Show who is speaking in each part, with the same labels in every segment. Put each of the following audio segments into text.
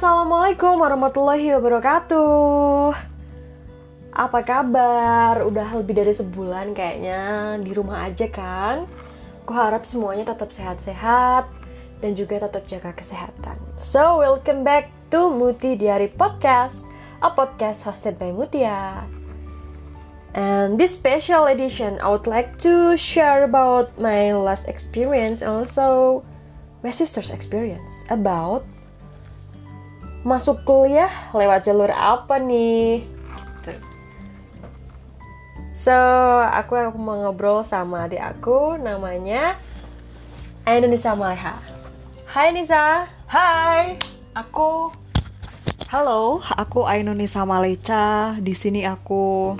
Speaker 1: Assalamualaikum warahmatullahi wabarakatuh. Apa kabar? Udah lebih dari sebulan kayaknya di rumah aja kan? Aku harap semuanya tetap sehat-sehat dan juga tetap jaga kesehatan. So, welcome back to Muti Diary Podcast, a podcast hosted by Mutia. And this special edition, I would like to share about my last experience and also my sister's experience about masuk kuliah lewat jalur apa nih? So, aku aku mau ngobrol sama adik aku namanya Nisa Maleha. Hai Nisa.
Speaker 2: Hai, aku Halo, aku Ainunisa Maleca. Di sini aku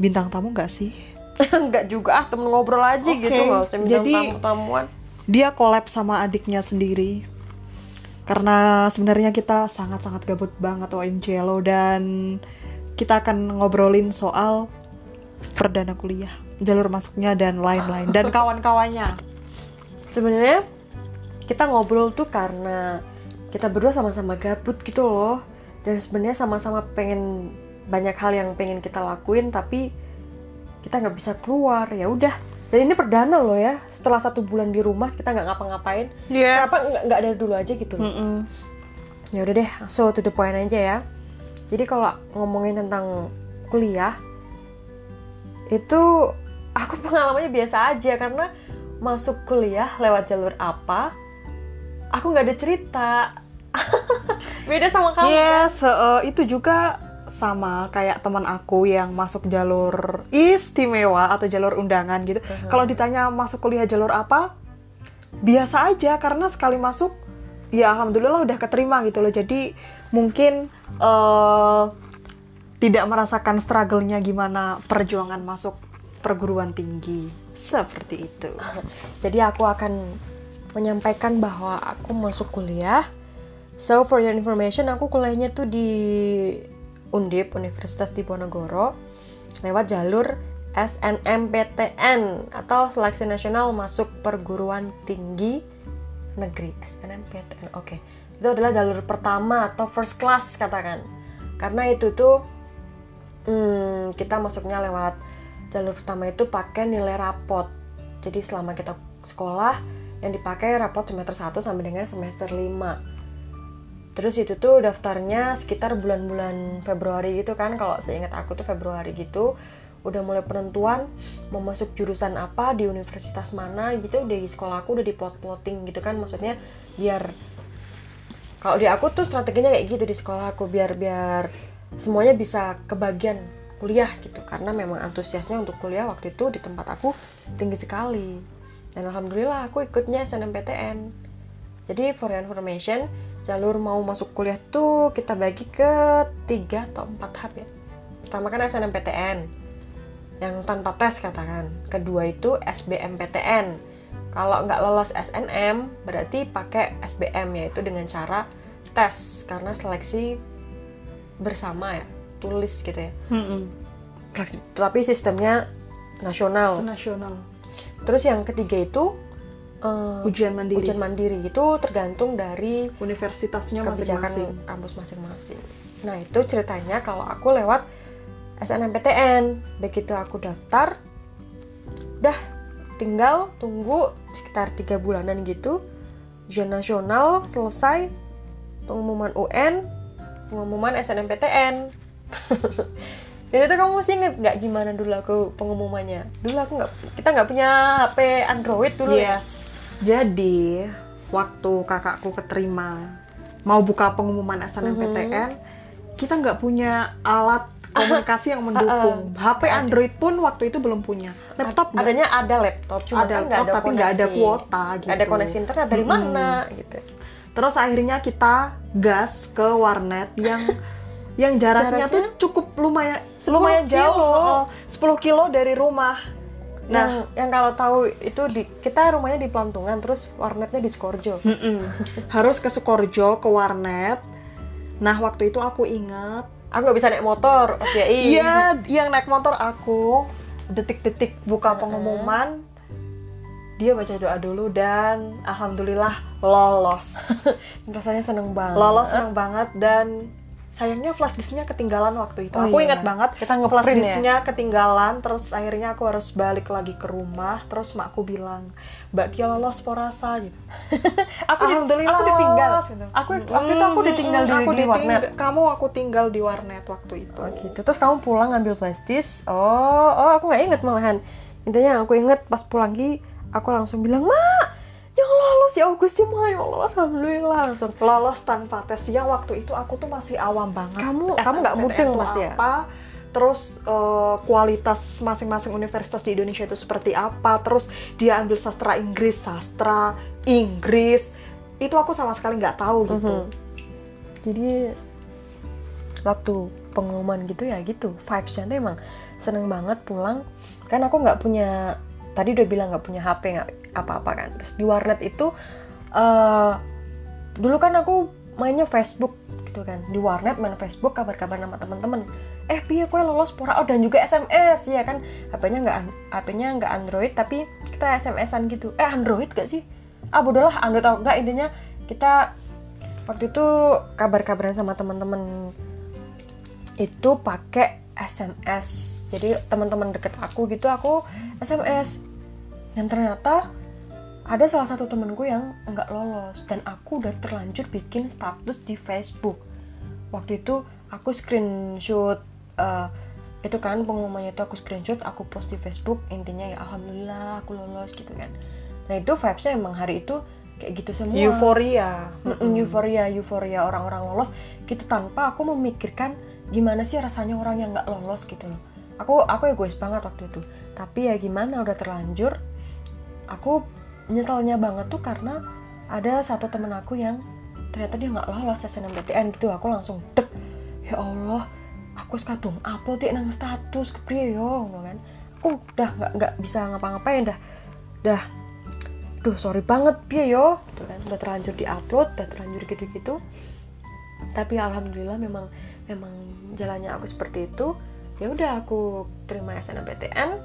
Speaker 2: bintang tamu nggak sih?
Speaker 1: Enggak juga ah, temen ngobrol aja
Speaker 2: Oke,
Speaker 1: gitu, nggak usah bintang
Speaker 2: jadi-
Speaker 1: tamu-tamuan.
Speaker 2: Dia collab sama adiknya sendiri. Karena sebenarnya kita sangat-sangat gabut banget OMC lo dan kita akan ngobrolin soal perdana kuliah, jalur masuknya dan lain-lain dan kawan-kawannya.
Speaker 1: Sebenarnya kita ngobrol tuh karena kita berdua sama-sama gabut gitu loh. Dan sebenarnya sama-sama pengen banyak hal yang pengen kita lakuin tapi kita nggak bisa keluar. Ya udah. Dan ini perdana loh ya. Setelah satu bulan di rumah kita nggak ngapa-ngapain.
Speaker 2: Yes.
Speaker 1: Kenapa nggak dari dulu aja gitu loh.
Speaker 2: Mm-mm.
Speaker 1: Ya udah deh, so to the point aja ya. Jadi kalau ngomongin tentang kuliah itu aku pengalamannya biasa aja karena masuk kuliah lewat jalur apa aku nggak ada cerita beda sama kamu kan?
Speaker 2: Yes, uh, itu juga sama kayak teman aku yang masuk jalur istimewa atau jalur undangan gitu.
Speaker 1: Uh-huh.
Speaker 2: Kalau ditanya masuk kuliah jalur apa, biasa aja karena sekali masuk ya alhamdulillah udah keterima gitu loh. Jadi mungkin uh, tidak merasakan struggle-nya gimana perjuangan masuk perguruan tinggi. Seperti itu.
Speaker 1: jadi aku akan menyampaikan bahwa aku masuk kuliah so for your information aku kuliahnya tuh di Undip Universitas Diponegoro lewat jalur SNMPTN atau Seleksi Nasional Masuk Perguruan Tinggi Negeri. SNMPTN oke. Itu adalah jalur pertama atau first class katakan. Karena itu tuh hmm, kita masuknya lewat jalur pertama itu pakai nilai rapot. Jadi selama kita sekolah yang dipakai rapot semester 1 sampai dengan semester 5 terus itu tuh daftarnya sekitar bulan-bulan Februari gitu kan. Kalau seingat aku tuh Februari gitu udah mulai penentuan mau masuk jurusan apa di universitas mana gitu di sekolah aku udah di plot plotting gitu kan. Maksudnya biar kalau di aku tuh strateginya kayak gitu di sekolah aku biar biar semuanya bisa kebagian kuliah gitu. Karena memang antusiasnya untuk kuliah waktu itu di tempat aku tinggi sekali. Dan alhamdulillah aku ikutnya SNMPTN jadi for your information jalur mau masuk kuliah tuh kita bagi ke tiga atau empat tahap ya. Pertama kan SNMPTN yang tanpa tes katakan. Kedua itu SBMPTN kalau nggak lolos SNM berarti pakai SBM yaitu dengan cara tes karena seleksi bersama ya tulis gitu ya.
Speaker 2: Mm-mm.
Speaker 1: tapi sistemnya nasional.
Speaker 2: Senasional.
Speaker 1: terus yang ketiga itu eh,
Speaker 2: Ujian mandiri.
Speaker 1: ujian mandiri itu tergantung dari
Speaker 2: Universitasnya
Speaker 1: kebijakan
Speaker 2: masing-masing.
Speaker 1: kampus masing-masing. Nah itu ceritanya kalau aku lewat SNMPTN, begitu aku daftar, dah tinggal tunggu sekitar tiga bulanan gitu, ujian nasional selesai, pengumuman UN, pengumuman SNMPTN. Dan itu kamu masih inget nggak gimana dulu aku pengumumannya? Dulu aku nggak, kita nggak punya HP Android dulu ya.
Speaker 2: Jadi, waktu kakakku keterima mau buka pengumuman SNMPTN, kita nggak punya alat komunikasi yang mendukung. HP
Speaker 1: Ada.
Speaker 2: Android pun waktu itu belum punya. Laptop nggak?
Speaker 1: adanya ada laptop cuma
Speaker 2: Ada
Speaker 1: kan nggak
Speaker 2: laptop, tapi nggak ada kuota gitu.
Speaker 1: Ada koneksi internet dari
Speaker 2: Mm-mm.
Speaker 1: mana gitu
Speaker 2: Terus akhirnya kita gas ke warnet yang yang jaraknya,
Speaker 1: Jaraknya
Speaker 2: tuh cukup lumayan
Speaker 1: 10
Speaker 2: lumayan jauh.
Speaker 1: kilo.
Speaker 2: Oh, 10 kilo dari rumah.
Speaker 1: Nah yang kalau tahu itu di kita rumahnya di Pelantungan terus warnetnya di Skorjo
Speaker 2: Mm-mm. Harus ke Sukorjo, ke warnet. Nah, waktu itu aku ingat.
Speaker 1: Aku nggak bisa naik motor oke
Speaker 2: Iya, yang naik motor aku detik-detik buka pengumuman dia baca doa dulu dan alhamdulillah lolos.
Speaker 1: Rasanya seneng banget.
Speaker 2: Lolos seneng banget dan sayangnya flash disknya ketinggalan waktu itu
Speaker 1: Oh
Speaker 2: aku
Speaker 1: iya.
Speaker 2: ingat banget
Speaker 1: Kita
Speaker 2: flash
Speaker 1: ngeprint ya?
Speaker 2: disknya ketinggalan terus akhirnya aku harus balik lagi ke rumah terus makku bilang mbak Kia lolos porasa gitu
Speaker 1: aku di-
Speaker 2: alhamdulillah
Speaker 1: aku ditinggal
Speaker 2: gitu.
Speaker 1: aku waktu itu aku ditinggal di,
Speaker 2: aku
Speaker 1: di warnet
Speaker 2: kamu aku tinggal di warnet waktu itu
Speaker 1: Oh gitu. Terus kamu pulang ngambil flash disk. Oh, oh aku nggak inget malahan. Intinya aku inget pas pulang lagi aku langsung bilang, "Ma, yang lolos ya Agusti mah yang lolos alhamdulillah langsung."
Speaker 2: lolos tanpa tes yang waktu itu aku tuh masih awam banget
Speaker 1: Kamu- kamu nggak mudeng pasti ya?
Speaker 2: apa terus eh, kualitas masing-masing universitas di Indonesia itu seperti apa terus dia ambil sastra Inggris sastra Inggris itu aku sama sekali nggak tahu gitu
Speaker 1: Mhm. Jadi waktu pengumuman gitu ya gitu vibesnya tuh emang seneng banget pulang kan aku nggak punya tadi udah bilang nggak punya HP nggak apa-apa kan. Terus di warnet itu eh dulu kan aku mainnya Facebook gitu kan. Di warnet main Facebook kabar-kabar sama teman-teman. Eh piye kue lolos pora? Oh dan juga SMS ya kan? HP-nya nggak HP-nya nggak Android tapi kita SMS-an gitu. Eh Android gak sih? Ah bodoh lah Android atau enggak intinya kita waktu itu kabar-kabaran sama teman-teman itu pakai SMS jadi teman-teman deket aku gitu aku SMS dan ternyata ada salah satu temenku yang nggak lolos. Dan aku udah terlanjur bikin status di Facebook. Waktu itu aku screenshot eh, itu kan pengumumannya itu aku screenshot aku post di Facebook intinya ya alhamdulillah aku lolos gitu kan. Nah itu vibesnya emang hari itu kayak gitu semua.
Speaker 2: Euforia.
Speaker 1: Euforia euforia orang-orang lolos. Gitu tanpa aku memikirkan gimana sih rasanya orang yang nggak lolos gitu loh. Aku aku egois banget waktu itu. Tapi ya gimana udah terlanjur aku nyeselnya banget tuh karena ada satu temen aku yang ternyata dia nggak lolos SNMPTN gitu. Aku langsung dek ya Allah aku sekadung upload dia nang status kepriye yo ngono kan. Aku udah nggak nggak bisa ngapa-ngapain dah. Dah duh sorry banget piye yo gitu kan. Udah terlanjur diupload udah terlanjur gitu-gitu. Tapi alhamdulillah memang memang jalannya aku seperti itu ya udah aku terima SNMPTN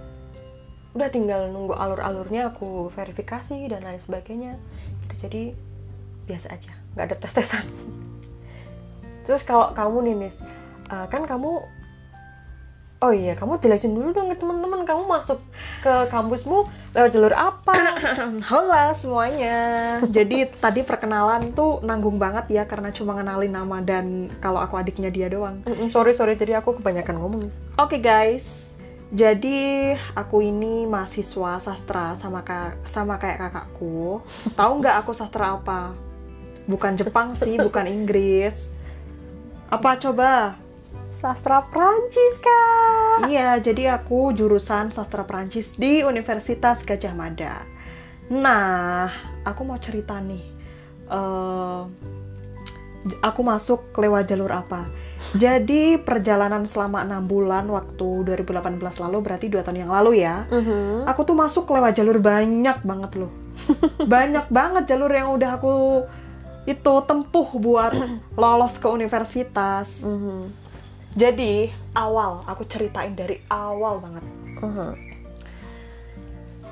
Speaker 1: udah tinggal nunggu alur-alurnya aku verifikasi dan lain sebagainya. Gitu jadi biasa aja nggak ada tes tesan terus kalau kamu nih Nis eh, kan kamu oh iya kamu jelasin dulu dong ke teman-teman kamu masuk ke kampusmu lewat jalur apa
Speaker 2: Hola semuanya. Jadi tadi perkenalan tuh nanggung banget ya karena cuma ngenalin nama dan kalau aku adiknya dia doang.
Speaker 1: Mm-mm, sorry sorry jadi aku kebanyakan ngomong
Speaker 2: Oke guys, jadi aku ini mahasiswa sastra sama kak sama kayak kakakku. Tahu nggak aku sastra apa? Bukan Jepang sih, bukan Inggris. Apa coba?
Speaker 1: Sastra Prancis kak
Speaker 2: Iya, jadi aku jurusan sastra Prancis di Universitas Gajah Mada. Nah, aku mau cerita nih. Eh, aku masuk lewat jalur apa? Jadi perjalanan selama enam bulan waktu 2018 lalu berarti dua tahun yang lalu ya.
Speaker 1: Mhm.
Speaker 2: Aku tuh masuk lewat jalur banyak banget loh. banyak banget jalur yang udah aku itu tempuh buat lolos ke universitas.
Speaker 1: Mhm.
Speaker 2: Jadi awal aku ceritain dari awal banget.
Speaker 1: Mhm.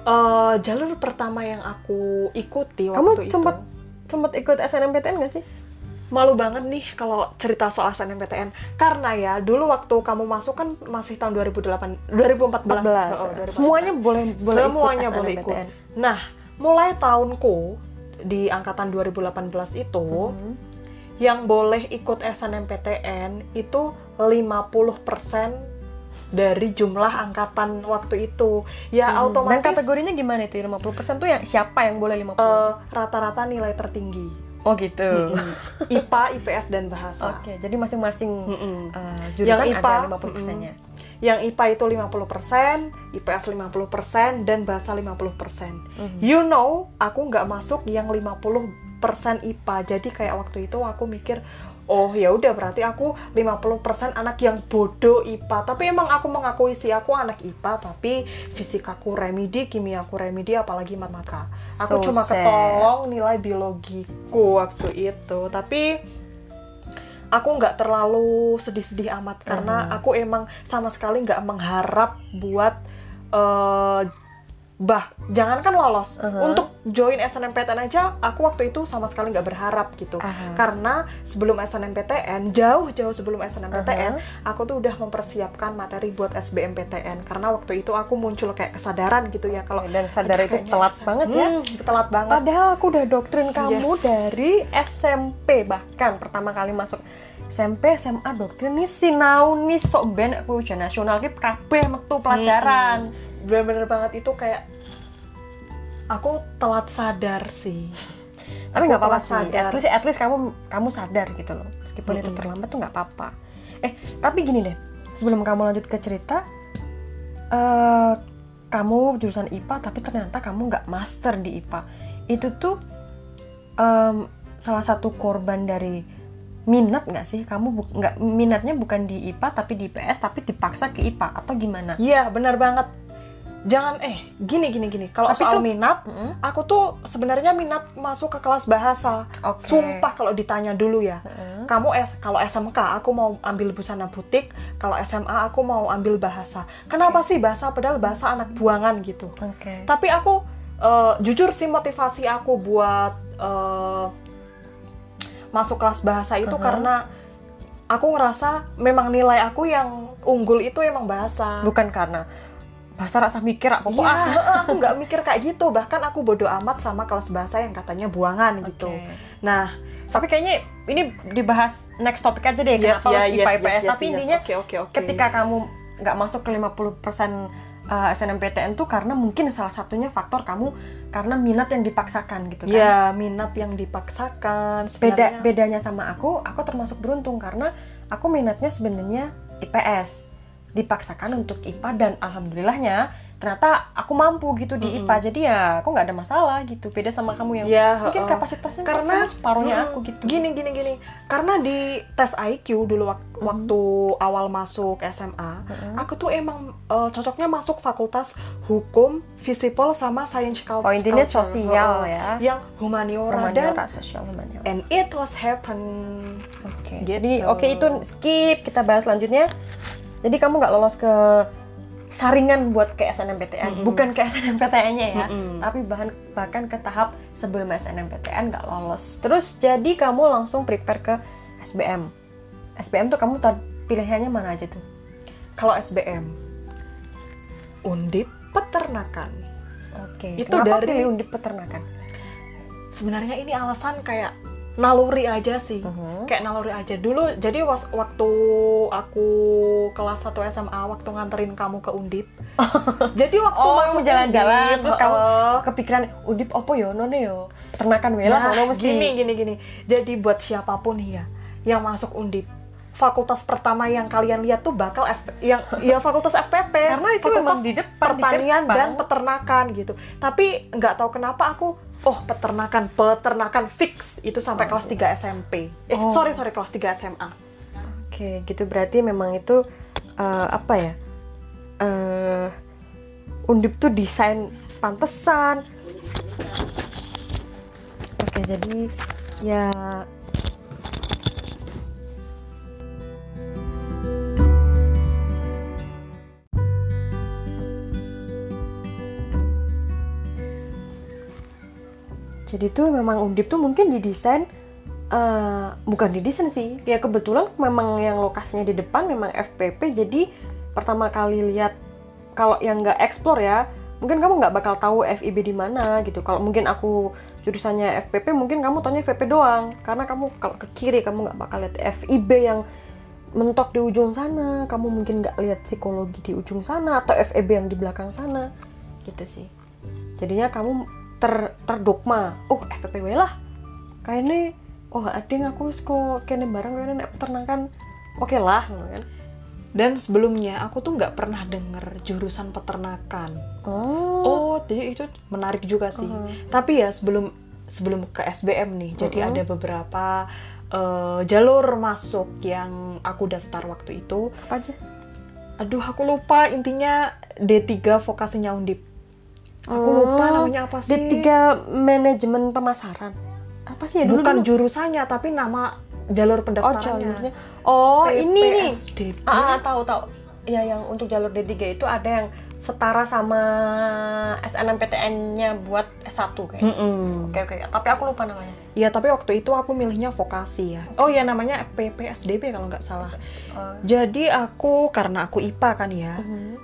Speaker 2: Eh, jalur pertama yang aku ikuti
Speaker 1: Kamu
Speaker 2: waktu itu
Speaker 1: sempet- sempet ikut SNMPTN gak sih
Speaker 2: malu banget nih kalau cerita soal SNMPTN karena ya dulu waktu kamu masuk kan masih tahun 2008 2014 Oh, 2014.
Speaker 1: semuanya boleh boleh
Speaker 2: Semuanya
Speaker 1: ikut
Speaker 2: boleh
Speaker 1: SNMPTN.
Speaker 2: Nah, mulai tahunku di angkatan 2018 itu
Speaker 1: Mhm.
Speaker 2: Yang boleh ikut SNMPTN itu 50% dari jumlah angkatan waktu itu. Ya.
Speaker 1: Dan
Speaker 2: otomatis
Speaker 1: kategorinya gimana itu 50% tuh yang siapa yang boleh 50
Speaker 2: eh, rata-rata nilai tertinggi.
Speaker 1: oh gitu
Speaker 2: IPA, IPS dan bahasa.
Speaker 1: oke jadi masing-masing
Speaker 2: Mm-mm.
Speaker 1: eh, jurusan
Speaker 2: Yang IPA,
Speaker 1: ada 50 persennya
Speaker 2: Yang IPA itu 50%, IPS 50%, dan bahasa 50%.
Speaker 1: Mhm.
Speaker 2: You know, aku nggak masuk yang 50% IPA. Jadi kayak waktu itu aku mikir, oh ya udah berarti aku 50% anak yang bodoh IPA. Tapi emang aku mengakui sih aku anak IPA, tapi fisikaku remedi, kimiaku remedi, apalagi matematika. Aku
Speaker 1: So
Speaker 2: cuma
Speaker 1: sad.
Speaker 2: ketolong nilai biologiku waktu itu. Tapi aku nggak terlalu sedih-sedih amat karena
Speaker 1: Mhm.
Speaker 2: aku emang sama sekali nggak mengharap buat eh, bah jangankan lolos
Speaker 1: Uh-huh.
Speaker 2: untuk join SNMPTN aja aku waktu itu sama sekali nggak berharap gitu
Speaker 1: Aha.
Speaker 2: karena sebelum SNMPTN jauh-jauh sebelum SNMPTN
Speaker 1: Uh-huh.
Speaker 2: aku tuh udah mempersiapkan materi buat SBMPTN karena waktu itu aku muncul kayak kesadaran gitu ya kalau
Speaker 1: dan sadar itu telat banget ya
Speaker 2: Hmm, telat banget
Speaker 1: Padahal aku udah doktrin kamu
Speaker 2: Yes.
Speaker 1: dari SMP bahkan pertama kali masuk SMP SMA doktrin nih sinau nih sok ben aku ujian nasional ki kabeh metu pelajaran.
Speaker 2: Bener-bener banget itu kayak aku telat sadar sih
Speaker 1: Tapi nggak apa-apa sih.
Speaker 2: sadar.
Speaker 1: At least at least kamu kamu sadar gitu loh. Meskipun itu
Speaker 2: Mm-mm.
Speaker 1: terlambat tuh nggak apa-apa. Eh tapi gini deh. Sebelum kamu lanjut ke cerita, eh kamu jurusan IPA tapi ternyata kamu nggak master di IPA. Itu tuh em, salah satu korban dari minat nggak sih? Kamu bu- nggak minatnya bukan di IPA tapi di IPS tapi dipaksa ke IPA atau gimana?
Speaker 2: iya bener banget jangan eh gini gini gini kalau soal
Speaker 1: tuh-
Speaker 2: minat
Speaker 1: Mm-mm.
Speaker 2: aku tuh sebenarnya minat masuk ke kelas bahasa
Speaker 1: Oke.
Speaker 2: sumpah kalau ditanya dulu ya
Speaker 1: Heeh.
Speaker 2: kamu S kalau SMK aku mau ambil busana butik kalau SMA aku mau ambil bahasa kenapa sih bahasa padahal bahasa anak buangan gitu
Speaker 1: Oke.
Speaker 2: tapi aku eh, jujur sih motivasi aku buat eh, masuk kelas bahasa itu
Speaker 1: Uh-huh.
Speaker 2: karena aku ngerasa memang nilai aku yang unggul itu emang bahasa
Speaker 1: Bukan karena bahasa rasa mikir apa
Speaker 2: Iya, heeh, aku nggak mikir kayak gitu. Bahkan aku bodoh amat sama kelas bahasa yang katanya buangan gitu. Nah,
Speaker 1: Tapi kayaknya ini dibahas next topik aja deh.
Speaker 2: yes,
Speaker 1: Kenapa
Speaker 2: ya,
Speaker 1: harus
Speaker 2: yes,
Speaker 1: IPA
Speaker 2: yes,
Speaker 1: IPS?
Speaker 2: yes,
Speaker 1: Tapi
Speaker 2: yes.
Speaker 1: intinya
Speaker 2: oke, oke, oke.
Speaker 1: ketika kamu nggak masuk ke 50% uh, SNMPTN tuh karena mungkin salah satunya faktor kamu karena minat yang dipaksakan gitu kan.
Speaker 2: ya minat yang dipaksakan
Speaker 1: Beda
Speaker 2: sebenarnya.
Speaker 1: bedanya sama aku, aku termasuk beruntung karena aku minatnya sebenarnya IPS. Dipaksakan untuk IPA dan alhamdulillahnya ternyata aku mampu gitu di. IPA. Jadi ya aku nggak ada masalah gitu. Beda sama kamu yang
Speaker 2: ya
Speaker 1: mungkin
Speaker 2: heeh.
Speaker 1: kapasitasnya
Speaker 2: Karena-
Speaker 1: karena separuhnya
Speaker 2: Mm,
Speaker 1: aku gitu.
Speaker 2: Gini gini gini. Karena di tes IQ dulu wak-
Speaker 1: Mhm.
Speaker 2: waktu awal masuk SMA,
Speaker 1: Heeh.
Speaker 2: aku tuh emang eh, cocoknya masuk fakultas hukum, visipol sama science culture.
Speaker 1: Oh intinya sosial ya.
Speaker 2: Yang humaniora, dan
Speaker 1: Humaniora, sosial humaniora.
Speaker 2: and it was happen.
Speaker 1: Oke.
Speaker 2: Gitu.
Speaker 1: Jadi oke itu skip kita bahas selanjutnya. Jadi kamu nggak lolos ke saringan buat ke SNMPTN,
Speaker 2: Mm-mm.
Speaker 1: bukan ke SNMPTN-nya ya,
Speaker 2: Mm-mm.
Speaker 1: tapi bahkan bahkan ke tahap sebelum SNMPTN nggak lolos. Terus jadi kamu langsung prepare ke SBM. SBM tuh kamu pilihannya mana aja tuh?
Speaker 2: Kalau SBM, undip peternakan.
Speaker 1: Oke.
Speaker 2: Itu
Speaker 1: Kenapa
Speaker 2: dari-
Speaker 1: undip peternakan?
Speaker 2: Sebenarnya ini alasan kayak naluri aja sih.
Speaker 1: Mhm.
Speaker 2: Kayak naluri aja dulu. Jadi was- waktu aku kelas 1 SMA waktu nganterin kamu ke Undip. jadi waktu
Speaker 1: Oh,
Speaker 2: masuk
Speaker 1: kamu jalan-jalan, terus kamu
Speaker 2: heeh.
Speaker 1: Kepikiran undip apa yo none yo? Peternakan wela
Speaker 2: Nah,
Speaker 1: mesti.
Speaker 2: gini gini gini. Jadi buat siapa pun ya yang masuk Undip, fakultas pertama yang kalian lihat tuh bakal F- yang ya fakultas FPP.
Speaker 1: Karena itu
Speaker 2: fakultas
Speaker 1: memang di depan, di
Speaker 2: pertanian
Speaker 1: gerbang.
Speaker 2: dan peternakan gitu. Tapi nggak tahu kenapa aku oh peternakan peternakan fix itu sampai kelas 3 SMP. Eh
Speaker 1: Oh.
Speaker 2: sorry sorry kelas 3 SMA.
Speaker 1: Oke, gitu berarti memang itu eh, apa ya? eh undip tuh desain pantesan. Oke, jadi ya Jadi tuh memang undip tuh mungkin didesain eh bukan didesain sih. Ya kebetulan memang yang lokasinya di depan memang FPP. Jadi pertama kali lihat kalau yang nggak explore ya, mungkin kamu nggak bakal tahu FIB di mana gitu. Kalau mungkin aku jurusannya FPP, mungkin kamu tanya FPP doang. Karena kamu kalau ke kiri kamu nggak bakal lihat FIB yang mentok di ujung sana. Kamu mungkin nggak lihat psikologi di ujung sana atau FEB yang di belakang sana, gitu sih. Jadinya kamu ter terdogma, oh FPP wae lah. Kayaknya oh ading aku sko kene bareng kene nek peternakan oke lah kan.
Speaker 2: Dan sebelumnya aku tuh nggak pernah denger jurusan peternakan.
Speaker 1: Oh.
Speaker 2: Oh, jadi itu menarik juga sih.
Speaker 1: Uh-huh.
Speaker 2: Tapi ya sebelum sebelum ke SBM nih, jadi
Speaker 1: Mhm.
Speaker 2: ada beberapa eh, jalur masuk yang aku daftar waktu itu.
Speaker 1: Apa aja?
Speaker 2: Aduh, aku lupa intinya D3 vokasinya Undip. Aku
Speaker 1: Oh,
Speaker 2: lupa namanya apa sih?
Speaker 1: D3 manajemen pemasaran. Apa sih ya dulu?
Speaker 2: Bukan
Speaker 1: dulu?
Speaker 2: jurusannya, tapi nama jalur
Speaker 1: Oh,
Speaker 2: pendaftarannya.
Speaker 1: jalurnya. Oh, ini nih.
Speaker 2: PPSDB.
Speaker 1: Ah, ah, tahu tahu. Ya yang untuk jalur D3 itu ada yang setara sama SNMPTN-nya buat S1 kayak.
Speaker 2: Mm-mm.
Speaker 1: Oke oke, tapi aku lupa namanya.
Speaker 2: Iya, tapi waktu itu aku milihnya vokasi ya. Oh ya namanya PPSDB kalau nggak salah.
Speaker 1: Uh,
Speaker 2: Jadi aku karena aku IPA kan ya.
Speaker 1: mhm.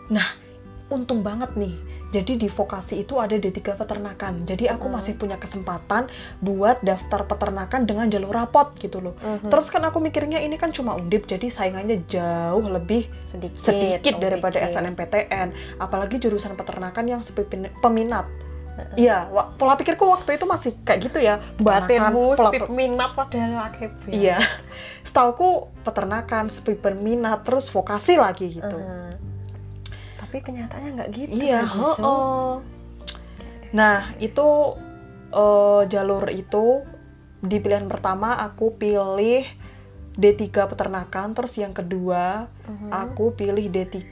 Speaker 2: Untung banget nih. Jadi di vokasi itu ada D3 peternakan. Jadi aku
Speaker 1: Hmm.
Speaker 2: masih punya kesempatan buat daftar peternakan dengan jalur rapot gitu loh.
Speaker 1: Mhm.
Speaker 2: Terus kan aku mikirnya ini kan cuma undip jadi saingannya jauh lebih
Speaker 1: sedikit,
Speaker 2: sedikit
Speaker 1: oh,
Speaker 2: daripada
Speaker 1: dikit.
Speaker 2: SNMPTN. Apalagi jurusan peternakan yang sepi peminat. Iya, wa- pola pikirku waktu itu masih kayak gitu ya.
Speaker 1: Batinmu
Speaker 2: Peternakan, pola
Speaker 1: spip minat padahal AKB.
Speaker 2: Iya. Setauku peternakan, sepi peminat, terus vokasi lagi gitu.
Speaker 1: Mhm. Tapi kenyataannya nggak gitu.
Speaker 2: Iya,
Speaker 1: Ferguson.
Speaker 2: heeh. Nah, itu eh, jalur itu di pilihan pertama aku pilih D3 peternakan, terus yang kedua
Speaker 1: Mhm.
Speaker 2: aku pilih D3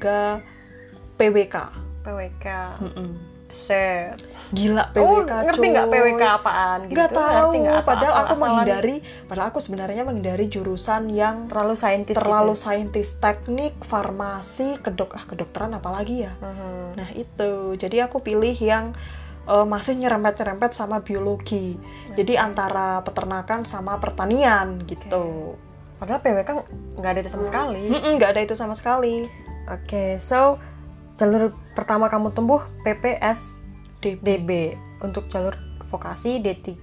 Speaker 2: PWK.
Speaker 1: PWK.
Speaker 2: Mm-mm. Gila
Speaker 1: Oh,
Speaker 2: PWK.
Speaker 1: ngerti nggak. PWK apaan gitu?
Speaker 2: Nggak tahu,
Speaker 1: Ngerti? Atau
Speaker 2: padahal aku
Speaker 1: asal-asalan
Speaker 2: menghindari, padahal aku sebenarnya menghindari jurusan yang
Speaker 1: terlalu saintis
Speaker 2: terlalu
Speaker 1: gitu.
Speaker 2: saintis teknik, farmasi, kedok ah kedokteran apalagi ya.
Speaker 1: Mhm.
Speaker 2: Nah itu, jadi aku pilih yang eh, masih nyerempet-nyerempet sama biologi. Jadi antara peternakan sama pertanian gitu.
Speaker 1: Padahal PWK nggak ada itu sama sekali.
Speaker 2: Mm-mm, nggak ada itu sama sekali.
Speaker 1: Oke, so jalur pertama kamu tempuh PPS
Speaker 2: DB.
Speaker 1: Untuk jalur vokasi D3,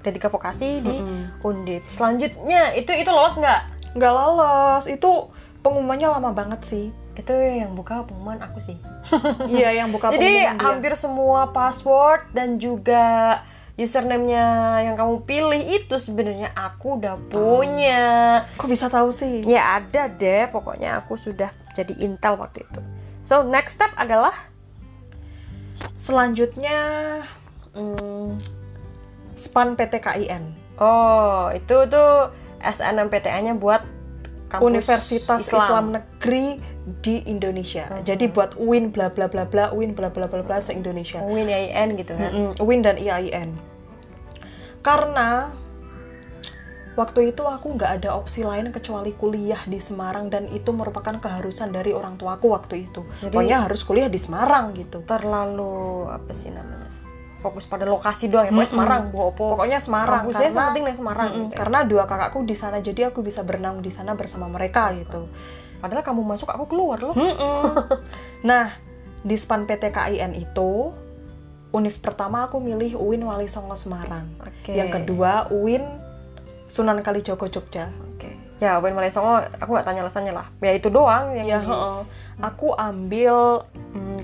Speaker 1: D3 vokasi di
Speaker 2: Mm-mm.
Speaker 1: Undip. Selanjutnya itu itu lolos nggak?
Speaker 2: Nggak lolos, itu pengumumannya lama banget sih.
Speaker 1: Itu yang buka pengumuman aku sih.
Speaker 2: iya, yang buka
Speaker 1: Jadi
Speaker 2: pengumuman dia.
Speaker 1: hampir semua password dan juga username-nya yang kamu pilih itu sebenarnya aku udah punya.
Speaker 2: Kok bisa tahu sih?
Speaker 1: Ya ada deh, pokoknya aku sudah jadi intel waktu itu. So next step adalah
Speaker 2: Selanjutnya hmm, SPAN PTKIN.
Speaker 1: oh itu tuh SNMPTN-nya buat kampus
Speaker 2: Universitas Islam, Negeri di Indonesia.
Speaker 1: Mhm.
Speaker 2: Jadi buat UIN bla bla bla bla UIN bla bla bla bla se Indonesia.
Speaker 1: UIN IAIN gitu kan.
Speaker 2: Mm-mm, UIN dan IAIN. Karena waktu itu aku nggak ada opsi lain kecuali kuliah di Semarang dan itu merupakan keharusan dari orang tuaku waktu itu.
Speaker 1: Jadi-
Speaker 2: Pokoknya harus kuliah di Semarang gitu.
Speaker 1: Terlalu apa sih namanya? Fokus pada lokasi doang ya, pokoknya
Speaker 2: Mm-mm.
Speaker 1: Semarang, Bu Opo.
Speaker 2: Pokoknya Semarang
Speaker 1: Kampusnya
Speaker 2: karena
Speaker 1: penting nih Semarang. Gitu ya.
Speaker 2: karena dua kakakku di sana jadi aku bisa berenang di sana bersama mereka gitu.
Speaker 1: Padahal kamu masuk aku keluar loh.
Speaker 2: Mm-mm. nah, di SPAN PTKIN itu univ pertama aku milih UIN Wali Songo Semarang.
Speaker 1: Oke.
Speaker 2: Yang kedua UIN Sunan Kalijogo Jogja.
Speaker 1: Oke. Ya, UIN Malai Songo aku nggak tanya alasannya lah. Ya itu doang yang
Speaker 2: Ya,
Speaker 1: di-
Speaker 2: heeh. aku ambil mm,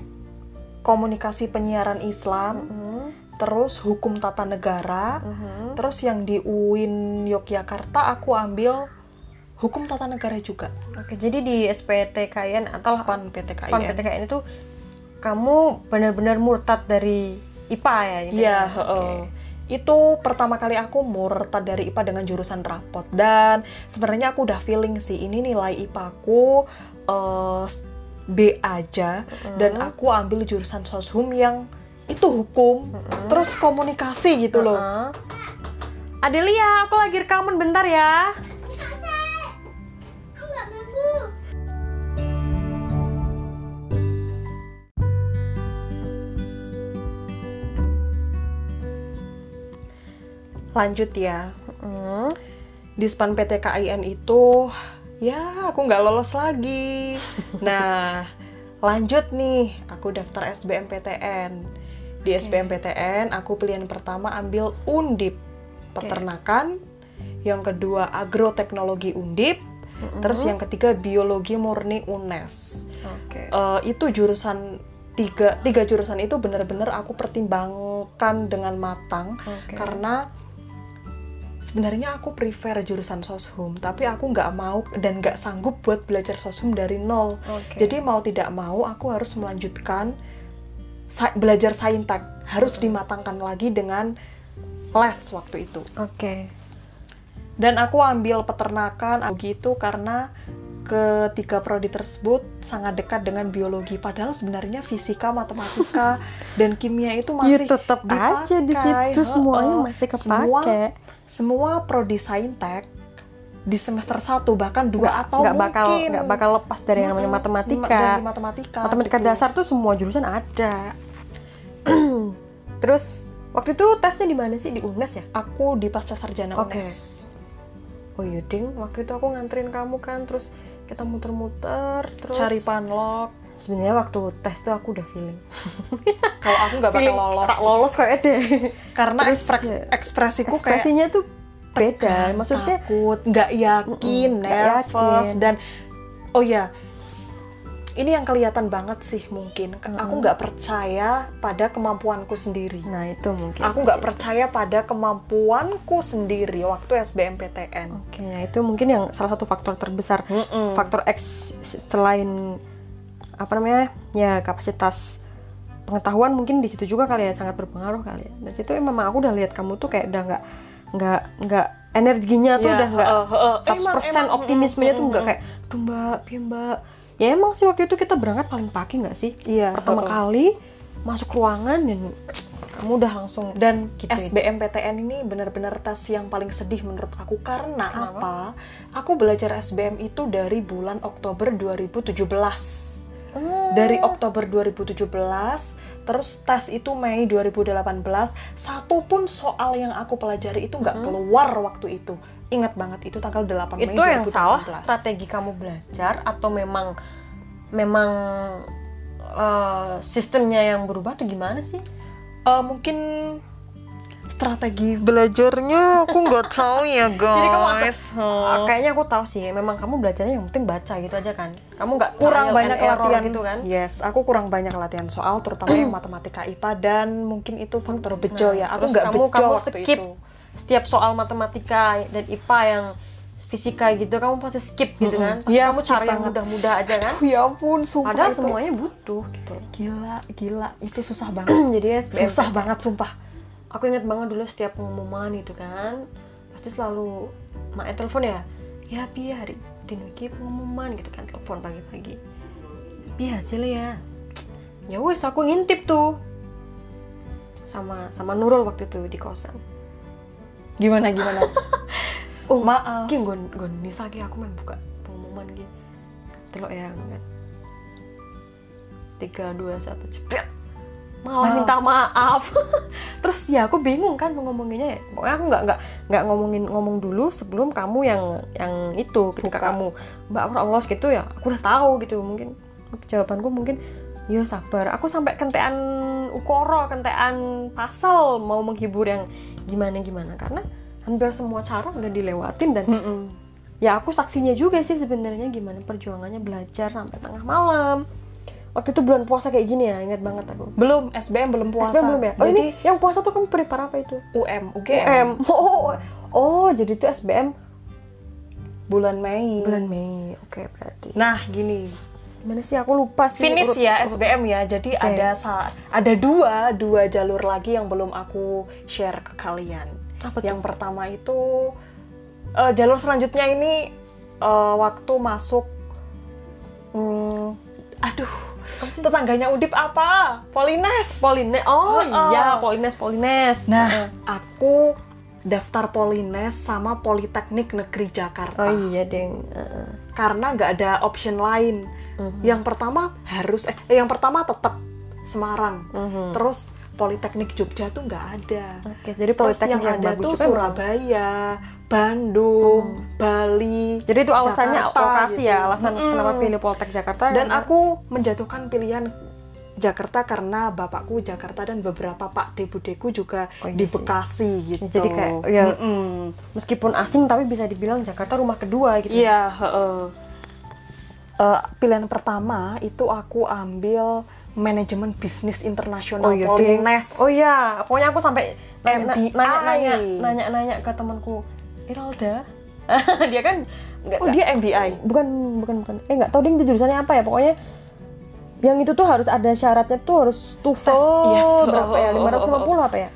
Speaker 2: komunikasi penyiaran Islam,
Speaker 1: Mhm,
Speaker 2: terus hukum tata negara,
Speaker 1: mhm.
Speaker 2: terus yang di UIN Yogyakarta aku ambil hukum tata negara juga.
Speaker 1: Oke, jadi di SPTKN atau
Speaker 2: SPAN PTKIN.
Speaker 1: SPAN PTKN itu kamu benar-benar murtad dari IPA ya? gitu
Speaker 2: Iya,
Speaker 1: ya?
Speaker 2: heeh. Itu pertama kali aku murtad dari IPA dengan jurusan rapot dan sebenarnya aku udah feeling sih ini nilai IPA aku eh, B aja dan
Speaker 1: Mhm.
Speaker 2: aku ambil jurusan soshum yang itu hukum
Speaker 1: Mhm.
Speaker 2: terus komunikasi gitu loh.
Speaker 1: Adelia, aku lagi rekaman bentar ya.
Speaker 2: Lanjut ya.
Speaker 1: Mhm.
Speaker 2: Di SPAN PTKIN itu ya aku nggak lolos lagi. Nah, lanjut nih, aku daftar SBMPTN. Di
Speaker 1: Oke.
Speaker 2: SBMPTN aku pilihan pertama ambil Undip peternakan, yang kedua agroteknologi Undip,
Speaker 1: Mhm.
Speaker 2: terus yang ketiga biologi murni UNES.
Speaker 1: Oke.
Speaker 2: Eh, itu jurusan tiga tiga jurusan itu benar-benar aku pertimbangkan dengan matang
Speaker 1: Oke.
Speaker 2: karena sebenarnya aku prefer jurusan soshum tapi aku nggak mau dan nggak sanggup buat belajar soshum dari nol.
Speaker 1: Oke.
Speaker 2: jadi mau tidak mau aku harus melanjutkan sa- belajar saintek. Harus dimatangkan lagi dengan les waktu itu.
Speaker 1: Oke.
Speaker 2: dan aku ambil peternakan gitu karena ketiga prodi tersebut sangat dekat dengan biologi. Padahal sebenarnya fisika matematika dan kimia itu masih
Speaker 1: Ya tetap aja di
Speaker 2: dipakai,
Speaker 1: situ semuanya masih kepake.
Speaker 2: semua prodi saintek di semester 1 bahkan dua atau
Speaker 1: nggak bakal nggak bakal lepas dari yang namanya matematika.
Speaker 2: dari matematika
Speaker 1: matematika
Speaker 2: gitu.
Speaker 1: dasar tuh semua jurusan ada. Terus waktu itu tesnya di mana sih? Di UNES ya?
Speaker 2: Aku di pasca sarjana
Speaker 1: Oke.
Speaker 2: UNES.
Speaker 1: Oh iya ding. Waktu itu aku nganterin kamu kan terus kita muter-muter terus
Speaker 2: cari panlok
Speaker 1: sebenarnya waktu tes tuh aku udah feeling.
Speaker 2: Kalau aku nggak bakal lolos.
Speaker 1: tak lolos kayak deh.
Speaker 2: Karena
Speaker 1: Terus,
Speaker 2: ekspres-
Speaker 1: ya,
Speaker 2: ekspresiku kayak
Speaker 1: ekspresinya tuh beda.
Speaker 2: Tegang,
Speaker 1: maksudnya
Speaker 2: takut nggak yakin
Speaker 1: nggak
Speaker 2: nervous
Speaker 1: yakin.
Speaker 2: dan oh ya ini yang kelihatan banget sih mungkin. Aku
Speaker 1: Mm-mm.
Speaker 2: nggak percaya pada kemampuanku sendiri.
Speaker 1: Nah itu mungkin
Speaker 2: aku nggak percaya pada kemampuanku sendiri waktu SBMPTN
Speaker 1: oke ya itu mungkin yang salah satu faktor terbesar.
Speaker 2: Mm-mm.
Speaker 1: faktor X selain apa namanya ya kapasitas pengetahuan mungkin di situ juga kali ya sangat berpengaruh kali ya dan situ memang aku udah lihat kamu tuh kayak udah nggak nggak nggak energinya tuh
Speaker 2: Ya,
Speaker 1: udah nggak
Speaker 2: heeh, heeh.
Speaker 1: 100%
Speaker 2: Emang, emang,
Speaker 1: optimismenya
Speaker 2: mm,
Speaker 1: tuh nggak
Speaker 2: mm,
Speaker 1: kayak tuh mbak piye mbak ya emang sih waktu itu kita berangkat paling pagi nggak sih
Speaker 2: iya
Speaker 1: pertama
Speaker 2: heeh.
Speaker 1: kali masuk ruangan dan kamu udah langsung
Speaker 2: dan
Speaker 1: Gitu ya.
Speaker 2: SBMPTN ini benar-benar tes yang paling sedih menurut aku karena
Speaker 1: Kenapa?
Speaker 2: apa? Aku belajar SBM itu dari bulan Oktober 2017.
Speaker 1: Hmm.
Speaker 2: Dari Oktober 2017, terus tes itu Mei 2018. Satu pun soal yang aku pelajari itu nggak
Speaker 1: Mhm.
Speaker 2: keluar waktu itu. Ingat banget itu tanggal 8 Mei
Speaker 1: itu yang
Speaker 2: 2018.
Speaker 1: salah strategi kamu belajar atau memang memang eh, sistemnya yang berubah tuh gimana sih?
Speaker 2: Eh, mungkin strategi belajarnya aku nggak tahu ya guys.
Speaker 1: Jadi kamu asal-. Ah, kayaknya aku tahu sih, memang kamu belajarnya yang penting baca gitu aja kan. Kamu nggak
Speaker 2: kurang
Speaker 1: trial
Speaker 2: banyak
Speaker 1: and error
Speaker 2: latihan
Speaker 1: gitu kan?
Speaker 2: Yes, aku kurang banyak latihan soal, terutama yang matematika IPA dan mungkin itu faktor bejo
Speaker 1: Nah,
Speaker 2: ya. Aku nggak
Speaker 1: kamu-
Speaker 2: bejo
Speaker 1: kamu
Speaker 2: waktu
Speaker 1: skip
Speaker 2: itu.
Speaker 1: Setiap soal matematika dan IPA yang fisika gitu, kamu pasti skip gitu kan? Pasti
Speaker 2: Iya,
Speaker 1: kamu cari yang mudah-mudah aja kan?
Speaker 2: Ya ampun, sumpah
Speaker 1: Padahal
Speaker 2: itu
Speaker 1: semuanya butuh gitu.
Speaker 2: gila, gila, itu susah banget.
Speaker 1: Jadi ya SBM
Speaker 2: susah banget sumpah.
Speaker 1: Aku ingat banget dulu setiap pengumuman itu kan pasti selalu mak telepon ya ya pi hari dino pengumuman gitu kan telepon pagi-pagi. Pi hasilnya ya. Ya wes aku ngintip tuh sama sama Nurul waktu itu di kosan.
Speaker 2: Gimana gimana?
Speaker 1: oh
Speaker 2: Maaf.
Speaker 1: ki gon gon nisa ki aku main buka pengumuman ki. Telok ya kan tiga dua satu cepet malah minta maaf. Terus ya aku bingung kan mau ngomonginnya. Ya pokoknya aku nggak nggak nggak ngomongin ngomong dulu sebelum kamu yang yang itu ketika
Speaker 2: Buka.
Speaker 1: kamu. Mbak aku lolos gitu ya aku udah tahu gitu. Mungkin jawabanku mungkin ya sabar. Aku sampai kentean ukoro kentean pasal mau menghibur yang gimana gimana karena hampir semua cara udah dilewatin dan
Speaker 2: Mm-mm.
Speaker 1: ya aku saksinya juga sih sebenarnya gimana perjuangannya belajar sampai tengah malam waktu itu bulan puasa kayak gini ya ingat banget aku
Speaker 2: Belum SBM belum puasa.
Speaker 1: SBM belum ya? Oh
Speaker 2: Jadi
Speaker 1: ini yang puasa tuh kamu prepare apa itu?
Speaker 2: UM,
Speaker 1: UM.
Speaker 2: UGM
Speaker 1: Oh, oh jadi itu SBM
Speaker 2: bulan Mei.
Speaker 1: bulan Mei. Oke berarti.
Speaker 2: Nah, gini.
Speaker 1: Gimana sih aku lupa sih.
Speaker 2: Finish
Speaker 1: urut-
Speaker 2: ya
Speaker 1: urut-
Speaker 2: SBM ya. Jadi
Speaker 1: Oke.
Speaker 2: ada ada dua dua jalur lagi yang belum aku share ke kalian.
Speaker 1: Apa tuh?
Speaker 2: Yang pertama itu eh, jalur selanjutnya ini eh, waktu masuk hmm, aduh? Tetangganya Udip apa? Polines.
Speaker 1: Polines. Oh
Speaker 2: Heeh.
Speaker 1: iya, Polines, Polines.
Speaker 2: Nah,
Speaker 1: Heeh.
Speaker 2: aku daftar Polines sama Politeknik Negeri Jakarta.
Speaker 1: Oh iya, Deng. Heeh.
Speaker 2: Karena nggak ada option lain.
Speaker 1: Mhm.
Speaker 2: Yang pertama harus eh yang pertama tetap Semarang.
Speaker 1: Mhm.
Speaker 2: Terus Politeknik Jogja tuh nggak ada.
Speaker 1: Oke, jadi
Speaker 2: Terus
Speaker 1: Politeknik
Speaker 2: yang,
Speaker 1: yang,
Speaker 2: ada tuh. Surabaya, Bandung, Bali.
Speaker 1: Jadi itu alasannya
Speaker 2: Jakarta,
Speaker 1: lokasi
Speaker 2: gitu.
Speaker 1: ya, alasan
Speaker 2: Mm-mm.
Speaker 1: kenapa pilih Poltek Jakarta.
Speaker 2: Dan
Speaker 1: karena-
Speaker 2: aku menjatuhkan pilihan Jakarta karena bapakku Jakarta dan beberapa pak debudeku juga
Speaker 1: Oh, iya
Speaker 2: di
Speaker 1: sih.
Speaker 2: Bekasi gitu.
Speaker 1: Jadi kayak, ya-
Speaker 2: Mm-mm.
Speaker 1: meskipun asing tapi bisa dibilang Jakarta rumah kedua gitu.
Speaker 2: Iya, heeh. Eh, pilihan pertama itu aku ambil manajemen bisnis internasional
Speaker 1: Oh iya.
Speaker 2: Polines.
Speaker 1: Oh iya, pokoknya aku sampai nanya-nanya nanya-nanya ke temanku Iralda. dia kan nggak
Speaker 2: Oh, dia MBI.
Speaker 1: bukan bukan bukan eh nggak tahu dia itu jurusannya apa ya pokoknya yang itu tuh harus ada syaratnya tuh harus TOEFL
Speaker 2: yes.
Speaker 1: berapa ya
Speaker 2: Oh, oh, oh,
Speaker 1: 550 apa ya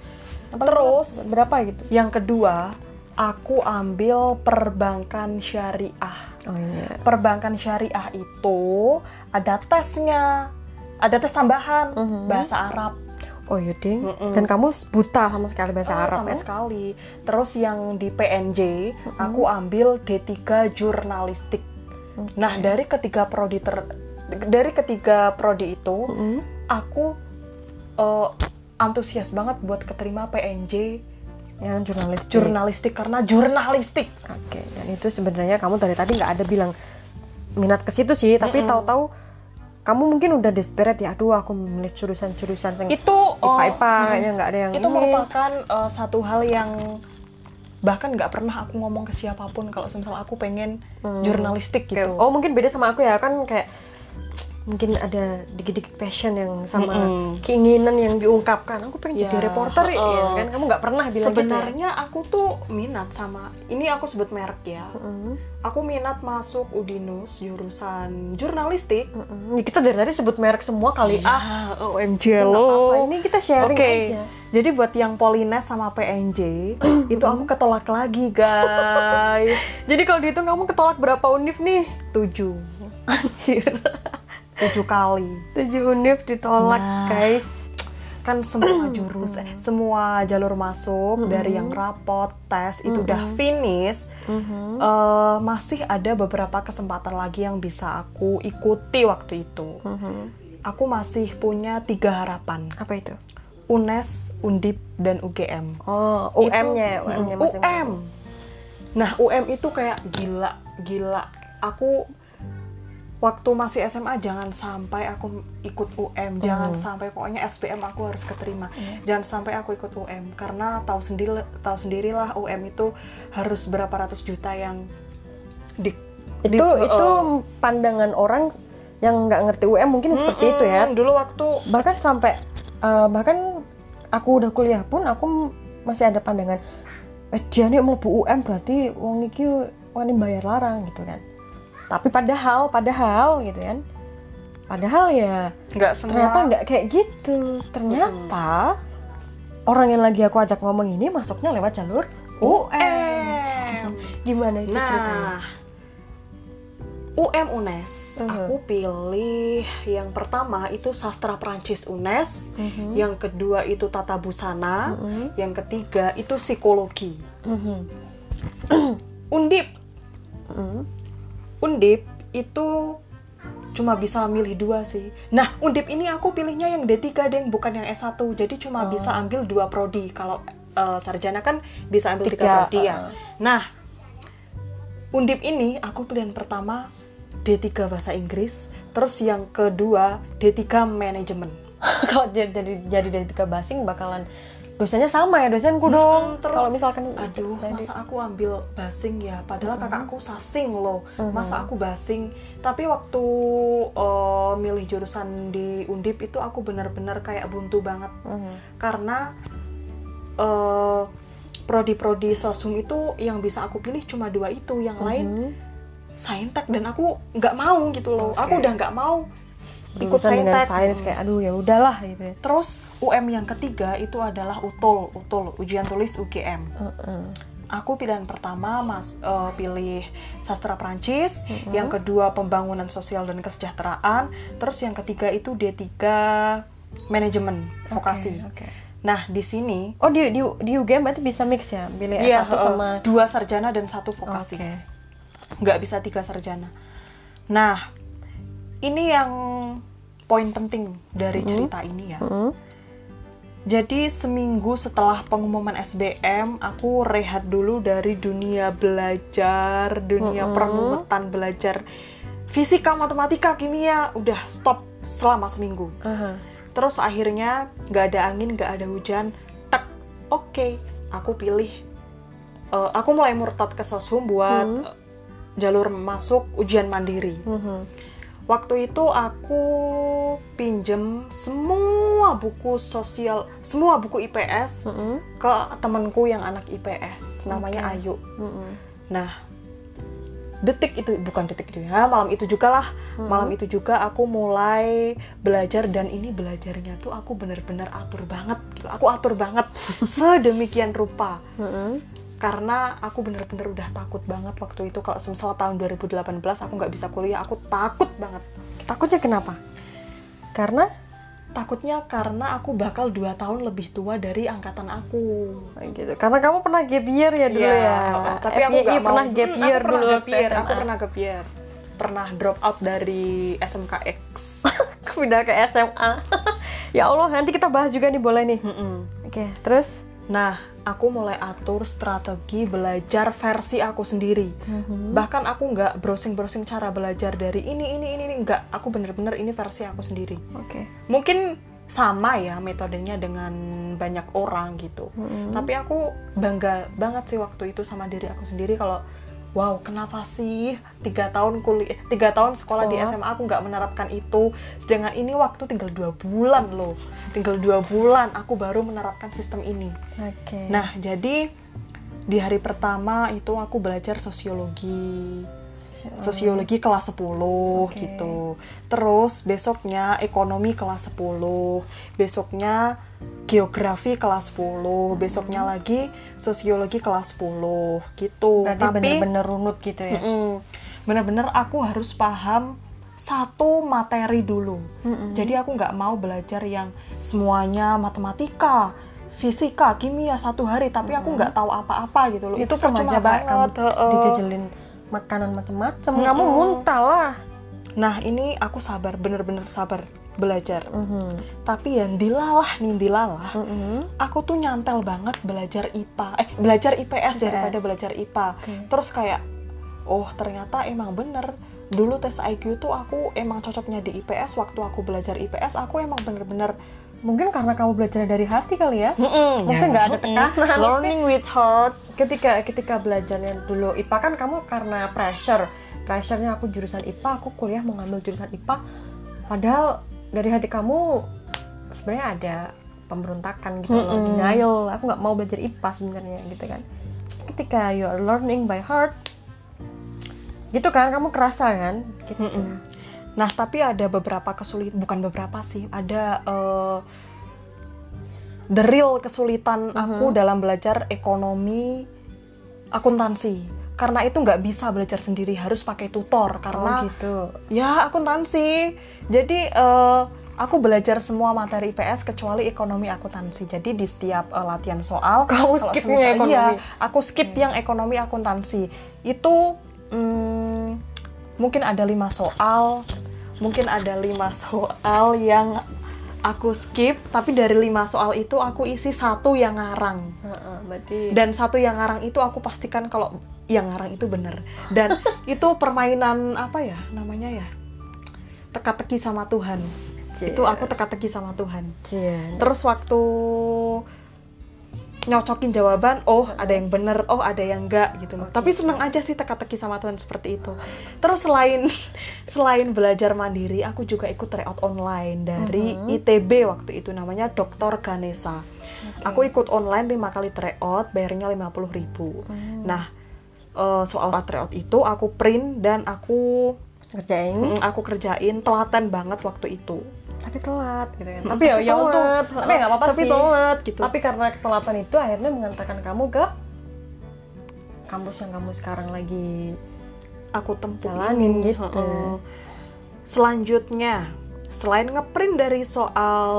Speaker 1: apa
Speaker 2: Terus,
Speaker 1: berapa gitu
Speaker 2: Yang kedua, aku ambil perbankan syariah.
Speaker 1: oh iya
Speaker 2: Perbankan syariah itu ada tesnya. Ada tes tambahan
Speaker 1: Mhm.
Speaker 2: bahasa Arab.
Speaker 1: Oh iya ding.
Speaker 2: Mm-mm.
Speaker 1: Dan kamu buta sama sekali bahasa
Speaker 2: Ah,
Speaker 1: Arab
Speaker 2: sama
Speaker 1: ya?
Speaker 2: sekali. Terus yang di PNJ aku ambil D3 jurnalistik. Nah, dari ketiga prodi ter dari ketiga prodi itu
Speaker 1: Mm-mm.
Speaker 2: aku eh, antusias banget buat keterima PNJ
Speaker 1: Yang jurnalis.
Speaker 2: jurnalistik karena jurnalistik.
Speaker 1: Oke. Dan itu sebenarnya kamu dari tadi nggak ada bilang minat ke situ sih, tapi
Speaker 2: Mm-mm.
Speaker 1: tahu-tahu kamu mungkin udah desperate ya. Aduh, aku memilih jurusan-jurusan yang
Speaker 2: Itu
Speaker 1: IPA-IPA
Speaker 2: mm,
Speaker 1: kayaknya nggak ada yang
Speaker 2: itu
Speaker 1: ini.
Speaker 2: merupakan eh, satu hal yang bahkan nggak pernah aku ngomong ke siapa pun kalau misal aku pengen
Speaker 1: Hmm.
Speaker 2: jurnalistik gitu.
Speaker 1: oh mungkin beda sama aku ya kan kayak mungkin ada dikit-dikit passion yang sama
Speaker 2: Mm-mm.
Speaker 1: keinginan yang diungkapkan aku pengen
Speaker 2: Ya,
Speaker 1: jadi reporter ya
Speaker 2: heeh.
Speaker 1: kan kamu nggak pernah bilang
Speaker 2: Sebenarnya aku tuh minat sama ini aku sebut merek ya.
Speaker 1: gitu ya? Mm-mm.
Speaker 2: Aku minat masuk Udinus jurusan jurnalistik.
Speaker 1: Mm-mm. Ya, kita dari tadi sebut merek semua kali ah
Speaker 2: Ah, OMG
Speaker 1: apa-apa. ini kita sharing
Speaker 2: Oke.
Speaker 1: aja
Speaker 2: Jadi buat yang Polines sama PNJ itu aku ketolak lagi, guys.
Speaker 1: jadi kalau dihitung kamu ketolak berapa univ nih
Speaker 2: Tujuh,
Speaker 1: anjir
Speaker 2: tujuh kali.
Speaker 1: tujuh univ ditolak
Speaker 2: Nah.
Speaker 1: guys
Speaker 2: Kan semua jurus, eh, semua jalur masuk dari yang rapot, tes itu udah finish. Eh, masih ada beberapa kesempatan lagi yang bisa aku ikuti waktu itu.
Speaker 1: Mhm.
Speaker 2: Aku masih punya tiga harapan.
Speaker 1: apa itu
Speaker 2: UNES, Undip, dan UGM.
Speaker 1: oh UM-nya UM-nya masing-masing
Speaker 2: UM. Nah, UM itu kayak gila, gila. Aku waktu masih SMA jangan sampai aku ikut UM, jangan
Speaker 1: Hmm.
Speaker 2: sampai pokoknya SBM aku harus keterima.
Speaker 1: Iya.
Speaker 2: Jangan sampai aku ikut UM karena tahu sendiri tahu sendirilah UM itu harus berapa ratus juta yang di
Speaker 1: itu
Speaker 2: di-
Speaker 1: itu
Speaker 2: uh,
Speaker 1: pandangan orang yang nggak ngerti UM mungkin seperti itu ya
Speaker 2: Dulu waktu
Speaker 1: bahkan sampai eh, bahkan aku udah kuliah pun aku masih ada pandangan eh dia nih mau bu UM berarti wong iki wani bayar larang gitu kan tapi padahal padahal gitu kan padahal ya
Speaker 2: nggak semua
Speaker 1: ternyata nggak kayak gitu ternyata orang yang lagi aku ajak ngomong ini masuknya lewat jalur UM gimana itu ceritanya
Speaker 2: Nah, UM UNES,
Speaker 1: Mhm.
Speaker 2: aku pilih yang pertama itu sastra Prancis UNES,
Speaker 1: Mhm.
Speaker 2: yang kedua itu tata busana,
Speaker 1: Mhm.
Speaker 2: yang ketiga itu psikologi.
Speaker 1: Mhm.
Speaker 2: Undip,
Speaker 1: Mhm.
Speaker 2: Undip itu cuma bisa milih dua sih. Nah, Undip ini aku pilihnya yang D3 deng, bukan yang S1. Jadi cuma
Speaker 1: Oh.
Speaker 2: bisa ambil dua prodi. Kalau eh, sarjana kan bisa ambil tiga,
Speaker 1: Tiga,
Speaker 2: prodi ya.
Speaker 1: uh-uh.
Speaker 2: Nah, Undip ini aku pilihan pertama D3 bahasa Inggris, terus yang kedua D3 manajemen.
Speaker 1: kalau jadi jadi jadi dari tiga basing bakalan dosanya sama ya dosenku dong
Speaker 2: terus-
Speaker 1: kalau misalkan
Speaker 2: Aduh,
Speaker 1: jadi-
Speaker 2: masa aku ambil basing ya? Padahal kakakku sasing loh.
Speaker 1: Mhm.
Speaker 2: Masa aku basing? Tapi waktu eh, milih jurusan di Undip itu aku benar-benar kayak buntu banget
Speaker 1: Mhm.
Speaker 2: karena eh, prodi-prodi sosum itu yang bisa aku pilih cuma dua itu, yang lain
Speaker 1: Mhm.
Speaker 2: saintek dan aku nggak mau gitu loh.
Speaker 1: Oke.
Speaker 2: Aku udah nggak mau ikut saintek.
Speaker 1: sains kayak aduh ya udahlah gitu ya
Speaker 2: Terus UM yang ketiga itu adalah UTUL, UTUL ujian tulis UGM.
Speaker 1: Heeh.
Speaker 2: Aku pilihan pertama mas eh, pilih sastra Prancis,
Speaker 1: Mhm.
Speaker 2: yang kedua pembangunan sosial dan kesejahteraan, terus yang ketiga itu D3 manajemen vokasi.
Speaker 1: Oke, oke.
Speaker 2: Nah di sini
Speaker 1: oh di di di UGM berarti bisa mix ya pilih
Speaker 2: iya,
Speaker 1: S1
Speaker 2: eh,
Speaker 1: sama
Speaker 2: dua sarjana dan satu vokasi,
Speaker 1: Oke.
Speaker 2: nggak bisa tiga sarjana. Nah ini yang poin penting dari
Speaker 1: Mhm.
Speaker 2: cerita ini ya.
Speaker 1: Mhm.
Speaker 2: Jadi seminggu setelah pengumuman SBM, aku rehat dulu dari dunia belajar, dunia
Speaker 1: Mm-mm.
Speaker 2: permumetan belajar fisika, matematika, kimia, udah stop selama seminggu.
Speaker 1: Aha.
Speaker 2: Terus akhirnya nggak ada angin, nggak ada hujan, tak, oke, aku pilih, eh, aku mulai murtad ke sosum buat
Speaker 1: Hmm.
Speaker 2: jalur masuk ujian mandiri.
Speaker 1: Mhm.
Speaker 2: Waktu itu aku pinjem semua buku sosial, semua buku IPS
Speaker 1: Mhm.
Speaker 2: ke temanku yang anak IPS, namanya
Speaker 1: Oke.
Speaker 2: Ayu.
Speaker 1: Mhm.
Speaker 2: Nah, detik itu bukan detik itu ya, malam itu juga lah,
Speaker 1: Mhm.
Speaker 2: malam itu juga aku mulai belajar dan ini belajarnya tuh aku bener-bener atur banget, gitu. aku atur banget sedemikian rupa
Speaker 1: Mhm.
Speaker 2: Karena aku bener-bener udah takut banget waktu itu. Kalau semisal tahun 2018 aku nggak bisa kuliah, aku takut banget.
Speaker 1: takutnya kenapa? Karena?
Speaker 2: Takutnya karena aku bakal dua tahun lebih tua dari angkatan aku.
Speaker 1: Gitu. Karena kamu pernah gap year ya dulu
Speaker 2: Iya,
Speaker 1: ya?
Speaker 2: tapi aku
Speaker 1: FYI
Speaker 2: nggak mau.
Speaker 1: pernah gap
Speaker 2: Hmm,
Speaker 1: year
Speaker 2: aku pernah
Speaker 1: dulu
Speaker 2: gap year, aku pernah gap year. Pernah drop out dari SMKX
Speaker 1: pindah ke SMA ya Allah nanti kita bahas juga nih boleh nih?
Speaker 2: Mm-mm.
Speaker 1: oke terus
Speaker 2: Nah, aku mulai atur strategi belajar versi aku sendiri. Bahkan aku nggak browsing-browsing cara belajar dari ini, ini, ini, ini. Nggak, aku bener-bener ini versi aku sendiri.
Speaker 1: oke
Speaker 2: Mungkin sama ya metodenya dengan banyak orang gitu.
Speaker 1: Mm-mm.
Speaker 2: Tapi aku bangga banget sih waktu itu sama diri aku sendiri kalau wow kenapa sih? Tiga tahun kuliah tiga tahun sekolah, di
Speaker 1: Sekolah.
Speaker 2: SMA aku nggak menerapkan itu. Sedangkan ini waktu tinggal dua bulan loh. Tinggal dua bulan aku baru menerapkan sistem ini.
Speaker 1: Oke.
Speaker 2: Nah jadi di hari pertama itu aku belajar sosiologi sosiologi kelas 10
Speaker 1: Oke.
Speaker 2: gitu. Terus besoknya ekonomi kelas 10, besoknya geografi kelas 10, besoknya lagi sosiologi kelas 10 gitu.
Speaker 1: berarti
Speaker 2: Tapi
Speaker 1: bener-bener runut gitu ya
Speaker 2: bener-bener aku harus paham satu materi dulu.
Speaker 1: Mm-mm.
Speaker 2: Jadi aku nggak mau belajar yang semuanya matematika, fisika, kimia satu hari, tapi aku nggak tahu apa-apa gitu loh.
Speaker 1: itu
Speaker 2: Itu percuma
Speaker 1: aja
Speaker 2: banget.
Speaker 1: kamu
Speaker 2: heeh.
Speaker 1: Makanan macem-macem
Speaker 2: Mm-mm.
Speaker 1: kamu muntah lah
Speaker 2: Nah ini aku sabar, bener-bener sabar belajar.
Speaker 1: Mhm.
Speaker 2: Tapi yang dilalah nih dilalah,
Speaker 1: Mhm.
Speaker 2: aku tuh nyantel banget belajar IPA, eh belajar IPS,
Speaker 1: IPS.
Speaker 2: daripada belajar IPA.
Speaker 1: Oke.
Speaker 2: Terus kayak, oh ternyata emang bener. Dulu tes IQ tuh aku emang cocoknya di IPS. Waktu aku belajar IPS, aku emang bener-bener
Speaker 1: mungkin karena kamu belajar dari hati kali ya?
Speaker 2: Mm-mm,
Speaker 1: Maksudnya nggak ada tekanan, maksudnya-
Speaker 2: Learning with heart.
Speaker 1: ketika ketika belajarnya dulu IPA kan kamu karena pressure. Pressure-nya aku jurusan IPA aku kuliah mau ngambil jurusan IPA padahal dari hati kamu sebenarnya ada pemberontakan gitu loh
Speaker 2: Mm-mm.
Speaker 1: denial. Aku nggak mau belajar IPA sebenarnya gitu kan. Ketika you are learning by heart gitu kan kamu kerasa kan? Gitu.
Speaker 2: Mm-mm. Nah, tapi ada beberapa kesulitan, bukan beberapa sih, ada eh, the real kesulitan aku dalam belajar ekonomi akuntansi. Karena itu nggak bisa belajar sendiri, harus pakai tutor. Karena
Speaker 1: oh gitu
Speaker 2: ya akuntansi. Jadi eh, aku belajar semua materi IPS kecuali ekonomi akuntansi. Jadi di setiap eh, latihan soal,
Speaker 1: Kamu skipnya
Speaker 2: semisal-
Speaker 1: ekonomi.
Speaker 2: Iya, aku skip yang ekonomi akuntansi. Itu mm, mungkin ada lima soal, mungkin ada lima soal yang aku skip. Tapi dari lima soal itu aku isi satu yang ngarang
Speaker 1: berarti
Speaker 2: dan satu yang ngarang itu aku pastikan kalau yang ngarang itu bener dan itu permainan apa ya namanya ya teka-teki sama Tuhan
Speaker 1: Cie.
Speaker 2: itu aku teka-teki sama Tuhan
Speaker 1: Cie.
Speaker 2: terus waktu nyocokin jawaban oh ada yang bener oh ada yang enggak gitu. Loh
Speaker 1: Oke,
Speaker 2: tapi seneng aja sih teka-teki sama Tuhan seperti itu. Terus selain selain belajar mandiri aku juga ikut tryout online dari
Speaker 1: Mhm.
Speaker 2: ITB waktu itu namanya Dr. Ganesha aku ikut online lima kali tryout bayarnya 50.000 ribu.
Speaker 1: Hmm.
Speaker 2: nah eh, soal tryout itu aku print dan aku
Speaker 1: ngerjain?
Speaker 2: Mm, aku kerjain telaten banget waktu itu
Speaker 1: tapi telat gitu kan tapi ya ya
Speaker 2: telat.
Speaker 1: tapi nggak apa-apa
Speaker 2: tapi
Speaker 1: sih
Speaker 2: telat gitu
Speaker 1: tapi karena ketelatan itu akhirnya mengantarkan kamu ke kampus yang kamu sekarang lagi
Speaker 2: aku tempuh
Speaker 1: Jalanin
Speaker 2: ini.
Speaker 1: gitu.
Speaker 2: Heeh. Selanjutnya, selain ngeprint dari soal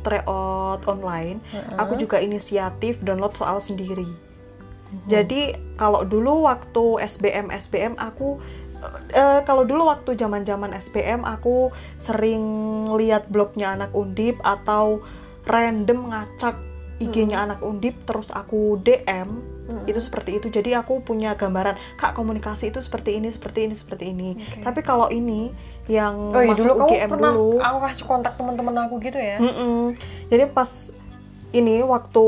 Speaker 2: tryout online,
Speaker 1: Heeh.
Speaker 2: aku juga inisiatif download soal sendiri.
Speaker 1: Mhm.
Speaker 2: Jadi kalau dulu waktu SBM SBM aku eh, kalau dulu waktu zaman-zaman SBM aku sering lihat blognya anak undip atau random ngacak IG-nya anak undip terus aku DM
Speaker 1: Mm-mm.
Speaker 2: itu seperti itu jadi aku punya gambaran kak komunikasi itu seperti ini seperti ini seperti ini
Speaker 1: Oke.
Speaker 2: tapi kalau ini yang
Speaker 1: oh iya
Speaker 2: masuk
Speaker 1: dulu kamu
Speaker 2: UGM
Speaker 1: pernah
Speaker 2: dulu
Speaker 1: aku kasih kontak teman-teman aku gitu ya
Speaker 2: Mm-mm. jadi pas ini waktu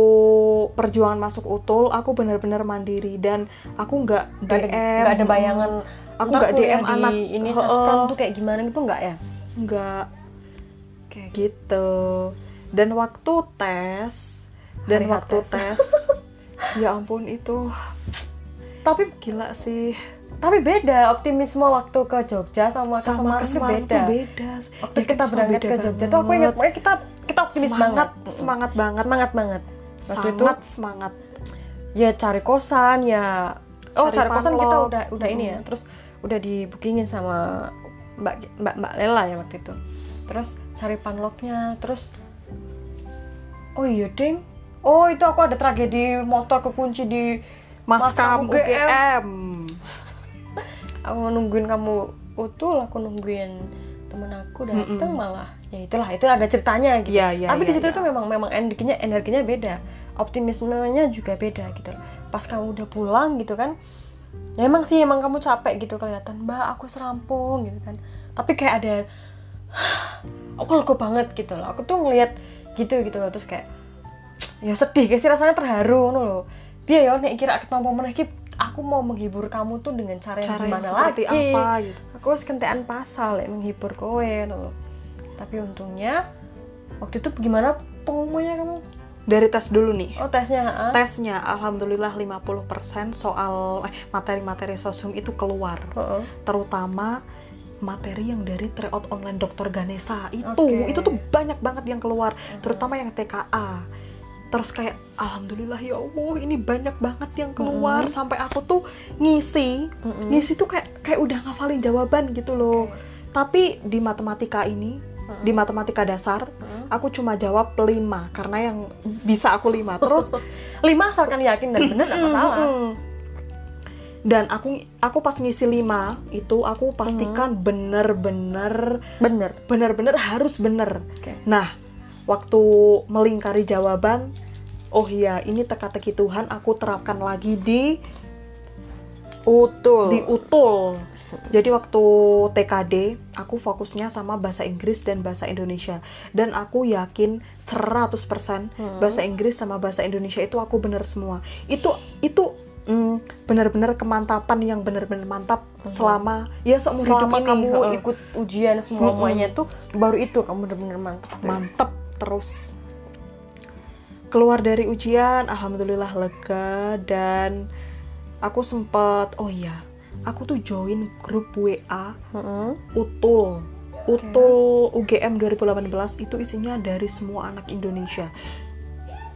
Speaker 2: perjuangan masuk utul aku benar-benar mandiri dan aku nggak
Speaker 1: nggak ada,
Speaker 2: DM
Speaker 1: nggak ada bayangan
Speaker 2: aku nggak DM anak.
Speaker 1: ini
Speaker 2: Heeh.
Speaker 1: saspram tuh kayak gimana gitu nggak ya?
Speaker 2: Nggak.
Speaker 1: Kayak
Speaker 2: gitu. Dan waktu tes. Dan
Speaker 1: Hari
Speaker 2: waktu
Speaker 1: tes.
Speaker 2: tes. Ya ampun itu
Speaker 1: tapi
Speaker 2: gila sih.
Speaker 1: Tapi beda optimisme waktu ke Jogja sama ke
Speaker 2: sama
Speaker 1: Semarang,
Speaker 2: ke Semarang
Speaker 1: beda.
Speaker 2: tuh beda.
Speaker 1: Waktu
Speaker 2: Ya,
Speaker 1: kita berangkat ke Jogja tuh aku ingat pokoknya kita kita optimis
Speaker 2: semangat
Speaker 1: banget.
Speaker 2: semangat banget.
Speaker 1: Semangat banget. Waktu itu
Speaker 2: sangat semangat.
Speaker 1: Ya cari kosan ya oh
Speaker 2: Cari
Speaker 1: cari, kosan kita udah udah ini ya terus udah di bookingin sama mbak mbak mbak Lela ya waktu itu. Terus cari panloknya terus oh iya ding. Oh itu aku ada tragedi motor kekunci di
Speaker 2: Maskam
Speaker 1: UGM.
Speaker 2: UGM.
Speaker 1: aku nungguin kamu utul aku nungguin temen aku dateng malah. Ya itulah itu ada ceritanya gitu.
Speaker 2: Iya, iya,
Speaker 1: tapi di
Speaker 2: iya,
Speaker 1: situ
Speaker 2: iya.
Speaker 1: tuh memang memang energinya energinya beda. Optimismenya juga beda gitu. Pas kamu udah pulang gitu kan ya emang sih emang kamu capek gitu kelihatan mbak aku serampung gitu kan. Tapi kayak ada aku lega banget gitu loh. Aku tuh ngeliat gitu gitu loh. Terus kayak ya sedih kayak sih rasanya terharu ngono loh. Biar ya nek kira ketompo meneh aku mau menghibur kamu tuh dengan cara yang
Speaker 2: Cara yang
Speaker 1: gimana
Speaker 2: seperti
Speaker 1: lagi?
Speaker 2: apa gitu.
Speaker 1: aku harus kentean pasal ya, menghibur kowe ngono loh. Tapi untungnya waktu itu gimana pengumumannya kamu
Speaker 2: Dari tes dulu nih.
Speaker 1: oh tesnya ha?
Speaker 2: Tesnya alhamdulillah 50% soal eh, materi-materi sosum itu keluar.
Speaker 1: Heeh.
Speaker 2: Terutama materi yang dari tryout online Dr. Ganesa itu
Speaker 1: Oke.
Speaker 2: itu tuh banyak banget yang keluar terutama yang TKA terus kayak alhamdulillah ya Allah ini banyak banget yang keluar
Speaker 1: Mhm.
Speaker 2: sampai aku tuh ngisi
Speaker 1: Mm-mm.
Speaker 2: ngisi tuh kayak kayak udah ngafalin jawaban gitu loh tapi di matematika ini Di matematika dasar
Speaker 1: Mm-mm.
Speaker 2: aku cuma jawab 5 karena yang bisa aku 5 terus
Speaker 1: lima asalkan yakin dan benar nggak masalah
Speaker 2: Mm-mm. dan aku aku pas ngisi 5 itu aku pastikan bener-bener
Speaker 1: bener
Speaker 2: bener-bener harus bener
Speaker 1: Oke.
Speaker 2: nah waktu melingkari jawaban oh iya ini teka-teki Tuhan aku terapkan lagi di
Speaker 1: utul.
Speaker 2: di utul jadi waktu TKD aku fokusnya sama bahasa Inggris dan bahasa Indonesia dan aku yakin 100%
Speaker 1: Hmm.
Speaker 2: bahasa Inggris sama bahasa Indonesia itu aku bener semua itu itu mm, benar-benar kemantapan yang benar-benar mantap selama ya seumur hidup
Speaker 1: selama
Speaker 2: ini
Speaker 1: kamu
Speaker 2: Heeh.
Speaker 1: ikut ujian semuanya tuh baru itu kamu bener-bener mantap tuh.
Speaker 2: mantep terus keluar dari ujian alhamdulillah lega dan aku sempet oh iya aku tuh join grup WA
Speaker 1: Heeh.
Speaker 2: Utul. Utul UGM 2018 itu isinya dari semua anak Indonesia.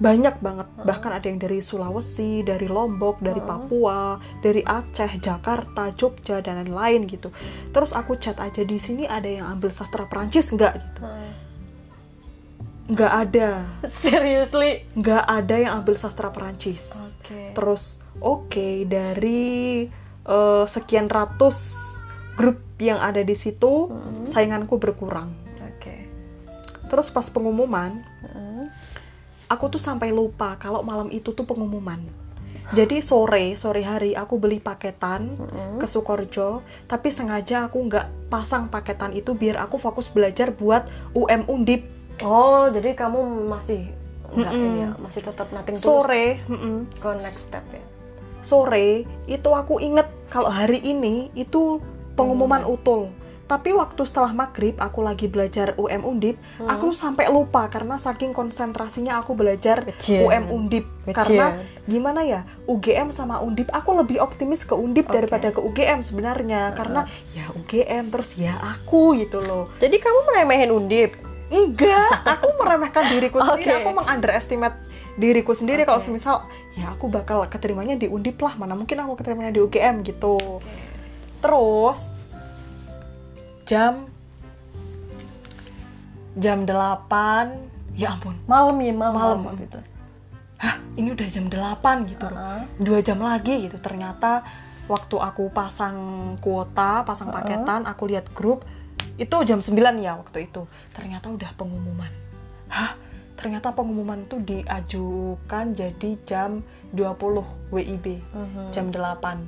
Speaker 2: Banyak banget. Bahkan ada yang dari Sulawesi dari Lombok dari Papua dari Aceh Jakarta Jogja dan lain-lain gitu. Terus aku chat aja di sini ada yang ambil sastra Perancis nggak? Gitu.
Speaker 1: Heeh.
Speaker 2: nggak ada.
Speaker 1: Seriously?
Speaker 2: Nggak ada yang ambil sastra Perancis.
Speaker 1: Oke.
Speaker 2: Terus oke dari eh, sekian ratus grup yang ada di situ
Speaker 1: Mhm.
Speaker 2: sainganku berkurang
Speaker 1: oke
Speaker 2: terus pas pengumuman
Speaker 1: Heeh.
Speaker 2: aku tuh sampai lupa kalau malam itu tuh pengumuman jadi sore sore hari aku beli paketan
Speaker 1: Heeh.
Speaker 2: ke Sukorjo tapi sengaja aku nggak pasang paketan itu biar aku fokus belajar buat UM Undip
Speaker 1: oh jadi kamu masih enggak
Speaker 2: Mm-mm.
Speaker 1: ini ya masih tetap nating
Speaker 2: sore mm-mm.
Speaker 1: ke next step ya
Speaker 2: sore itu aku inget kalau hari ini itu pengumuman utul tapi waktu setelah maghrib aku lagi belajar UM Undip
Speaker 1: Hmm.
Speaker 2: aku sampai lupa karena saking konsentrasinya aku belajar
Speaker 1: Kecil.
Speaker 2: UM Undip
Speaker 1: Kecil.
Speaker 2: karena gimana ya UGM sama Undip aku lebih optimis ke Undip
Speaker 1: Oke.
Speaker 2: daripada ke UGM sebenarnya karena ya UGM terus ya aku gitu loh
Speaker 1: jadi kamu meremehin undip
Speaker 2: enggak aku meremehkan diriku sendiri
Speaker 1: Oke.
Speaker 2: aku mengunderestimate diriku sendiri kalau
Speaker 1: Oke.
Speaker 2: semisal ya aku bakal keterimanya di Undip lah. Mana mungkin aku keterimanya di UGM gitu. Terus jam jam 8 ya ampun.
Speaker 1: Malam ya malam
Speaker 2: Malam.
Speaker 1: waktu itu
Speaker 2: hah ini udah jam 8 gitu. Loh
Speaker 1: Heeh.
Speaker 2: dua jam lagi gitu. Ternyata waktu aku pasang kuota pasang
Speaker 1: Uh-uh.
Speaker 2: paketan aku lihat grup itu jam 9 ya waktu itu. Ternyata udah pengumuman. Hah ternyata pengumuman tuh diajukan jadi jam 20 WIB
Speaker 1: Mhm.
Speaker 2: jam 8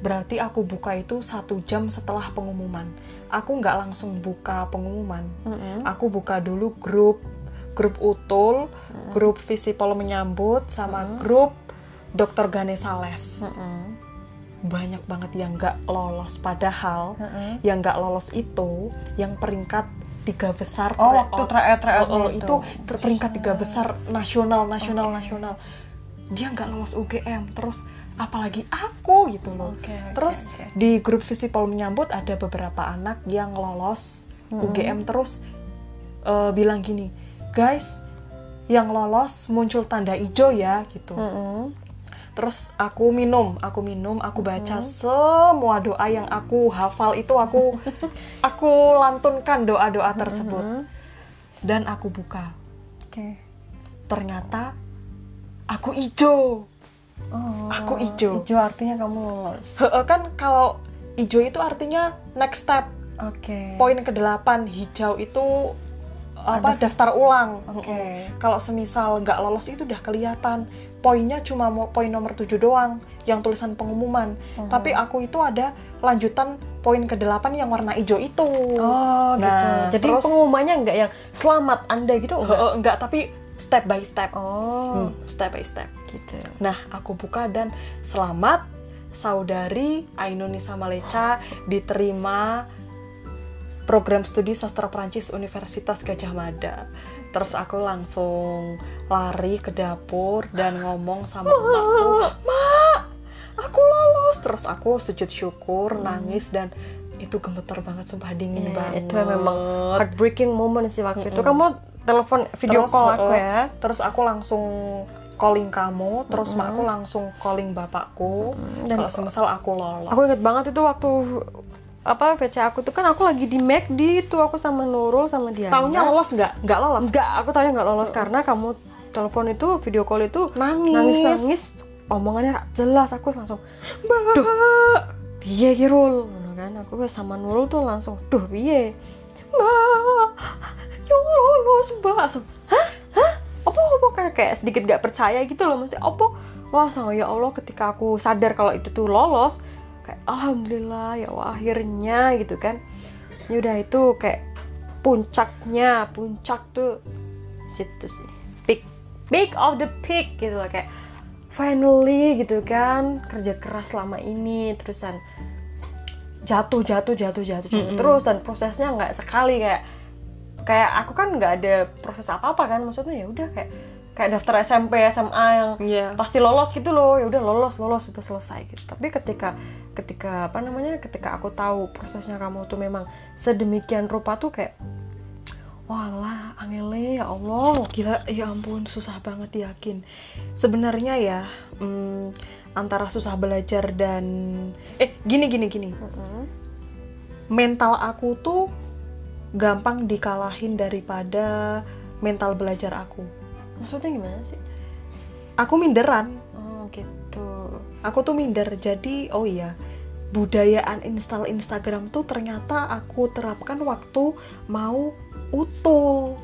Speaker 2: berarti aku buka itu satu jam setelah pengumuman aku nggak langsung buka pengumuman
Speaker 1: Mhm.
Speaker 2: aku buka dulu grup grup utul grup visipol menyambut sama
Speaker 1: Hmm.
Speaker 2: grup dokter Ganesha Les
Speaker 1: Mhm.
Speaker 2: banyak banget yang nggak lolos padahal
Speaker 1: Mhm.
Speaker 2: yang nggak lolos itu yang peringkat tiga besar
Speaker 1: Oh, waktu
Speaker 2: tryout.
Speaker 1: tryout
Speaker 2: Oh, oh,
Speaker 1: itu.
Speaker 2: itu ter- peringkat tiga besar nasional nasional nasional dia nggak lolos UGM terus apalagi aku gitu loh
Speaker 1: Oke, oke,
Speaker 2: terus
Speaker 1: oke.
Speaker 2: di grup visipol menyambut ada beberapa anak yang lolos
Speaker 1: Mm-mm.
Speaker 2: UGM terus eh, bilang gini guys yang lolos muncul tanda hijau ya gitu
Speaker 1: Mhm.
Speaker 2: Terus aku minum aku minum aku baca semua doa yang aku hafal itu aku aku lantunkan doa doa tersebut
Speaker 1: Mhm.
Speaker 2: dan aku buka
Speaker 1: Oke.
Speaker 2: ternyata aku ijo
Speaker 1: Oh,
Speaker 2: Aku ijo.
Speaker 1: Ijo artinya kamu.
Speaker 2: Heeh, kan kalau ijo itu artinya next step
Speaker 1: Oke.
Speaker 2: poin ke-8 hijau itu apa
Speaker 1: Ada-
Speaker 2: daftar ulang
Speaker 1: Oke.
Speaker 2: Mm-mm. kalau semisal nggak lolos itu udah kelihatan poinnya cuma mau poin nomor 7 doang yang tulisan pengumuman
Speaker 1: Mhm.
Speaker 2: tapi aku itu ada lanjutan poin ke-8 yang warna hijau itu
Speaker 1: Oh, gitu.
Speaker 2: Nah,
Speaker 1: Jadi
Speaker 2: terus-
Speaker 1: pengumumannya enggak yang selamat Anda gitu enggak?
Speaker 2: Heeh, enggak tapi step by step
Speaker 1: Oh,
Speaker 2: Hmm, step by step
Speaker 1: gitu.
Speaker 2: Nah, aku buka dan selamat saudari Ainunisa Maleca diterima program studi sastra Perancis Universitas Gajah Mada. Terus aku langsung lari ke dapur dan ngomong sama emakku, "Mak, aku lolos." Terus aku sujud syukur, nangis dan itu gemeter banget sumpah dingin
Speaker 1: Iya,
Speaker 2: banget.
Speaker 1: itu memang heartbreaking moment sih waktu itu.
Speaker 2: Mm-mm.
Speaker 1: Kamu telepon video
Speaker 2: Terus,
Speaker 1: call aku
Speaker 2: uh,
Speaker 1: ya.
Speaker 2: Terus aku langsung calling kamu, terus
Speaker 1: Mm-mm.
Speaker 2: makku langsung calling bapakku.
Speaker 1: Mm, Dan
Speaker 2: Kalau semisal aku lolos.
Speaker 1: aku inget banget itu waktu apa VC aku tuh kan aku lagi di McD itu aku sama Nurul sama dia.
Speaker 2: Taunya lolos nggak? Nggak lolos.
Speaker 1: Enggak, aku taunya nggak lolos karena kamu telepon itu video call itu
Speaker 2: Nangis.
Speaker 1: nangis nangis omongannya gak jelas aku langsung duh piye ki Rul? Ngono kan aku sama Nurul tuh langsung duh piye? Mbak. Yo lolos mbak. Langsung hah? Hah? Apa apa? Kayak kayak sedikit gak percaya gitu loh mesti apa? Wah sama ya Allah ketika aku sadar kalau itu tuh lolos kayak alhamdulillah ya Allah akhirnya gitu kan ya udah itu kayak puncaknya puncak tuh situ sih peak peak of the peak gitu loh kayak finally gitu kan kerja keras selama ini terusan jatuh jatuh jatuh jatuh, jatuh
Speaker 2: Mm-mm.
Speaker 1: terus dan prosesnya nggak sekali kayak kayak aku kan nggak ada proses apa apa kan maksudnya ya udah kayak kayak daftar SMP SMA yang
Speaker 2: Iya.
Speaker 1: pasti lolos gitu loh ya udah lolos lolos sudah selesai gitu tapi ketika ketika apa namanya ketika aku tahu prosesnya kamu tuh memang sedemikian rupa tuh kayak walah angele ya Allah
Speaker 2: Gila, ya ampun, susah banget yakin. Sebenarnya ya, hmm, antara susah belajar dan eh gini gini gini.
Speaker 1: Mm-mm.
Speaker 2: Mental aku tuh gampang dikalahin daripada mental belajar aku.
Speaker 1: Maksudnya gimana sih
Speaker 2: Aku minderan.
Speaker 1: oh gitu
Speaker 2: Aku tuh minder. Jadi, oh iya, budaya uninstall Instagram tuh ternyata aku terapkan waktu mau utul.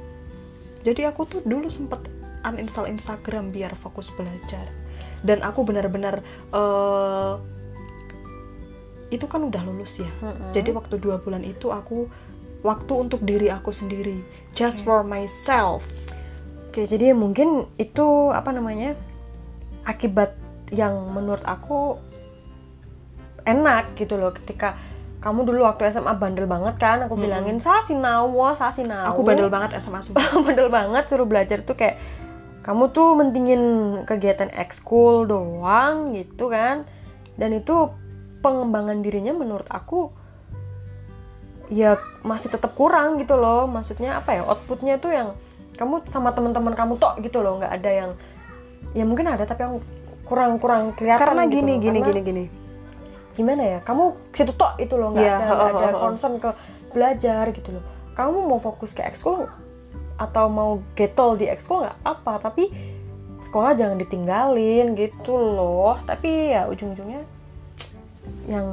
Speaker 2: Jadi aku tuh dulu sempet uninstall Instagram biar fokus belajar. Dan aku benar-benar eh, itu kan udah lulus ya.
Speaker 1: Mm-mm.
Speaker 2: Jadi waktu dua bulan itu aku waktu untuk diri aku sendiri, just
Speaker 1: Oke.
Speaker 2: for myself.
Speaker 1: Oke, jadi mungkin itu apa namanya akibat yang menurut aku enak gitu loh ketika kamu dulu waktu SMA bandel banget kan aku
Speaker 2: Mm-mm.
Speaker 1: bilangin saya sinawa saya sinawa
Speaker 2: Aku bandel banget SMA sumpah.
Speaker 1: bandel banget suruh belajar tuh kayak kamu tuh mentingin kegiatan ekskul doang gitu kan dan itu pengembangan dirinya menurut aku ya masih tetap kurang gitu loh maksudnya apa ya outputnya tuh yang kamu sama teman-teman kamu tok gitu loh nggak ada yang ya mungkin ada tapi yang kurang-kurang kelihatan
Speaker 2: Karena
Speaker 1: gitu
Speaker 2: gini
Speaker 1: loh.
Speaker 2: gini
Speaker 1: Karena
Speaker 2: gini gini.
Speaker 1: gimana ya kamu situ tok itu loh nggak
Speaker 2: Iya,
Speaker 1: ada
Speaker 2: oh,
Speaker 1: ada
Speaker 2: oh,
Speaker 1: concern ke belajar gitu loh. Kamu mau fokus ke ekskul atau mau getol di ekskul nggak apa tapi sekolah jangan ditinggalin gitu loh. Tapi ya ujung-ujungnya yang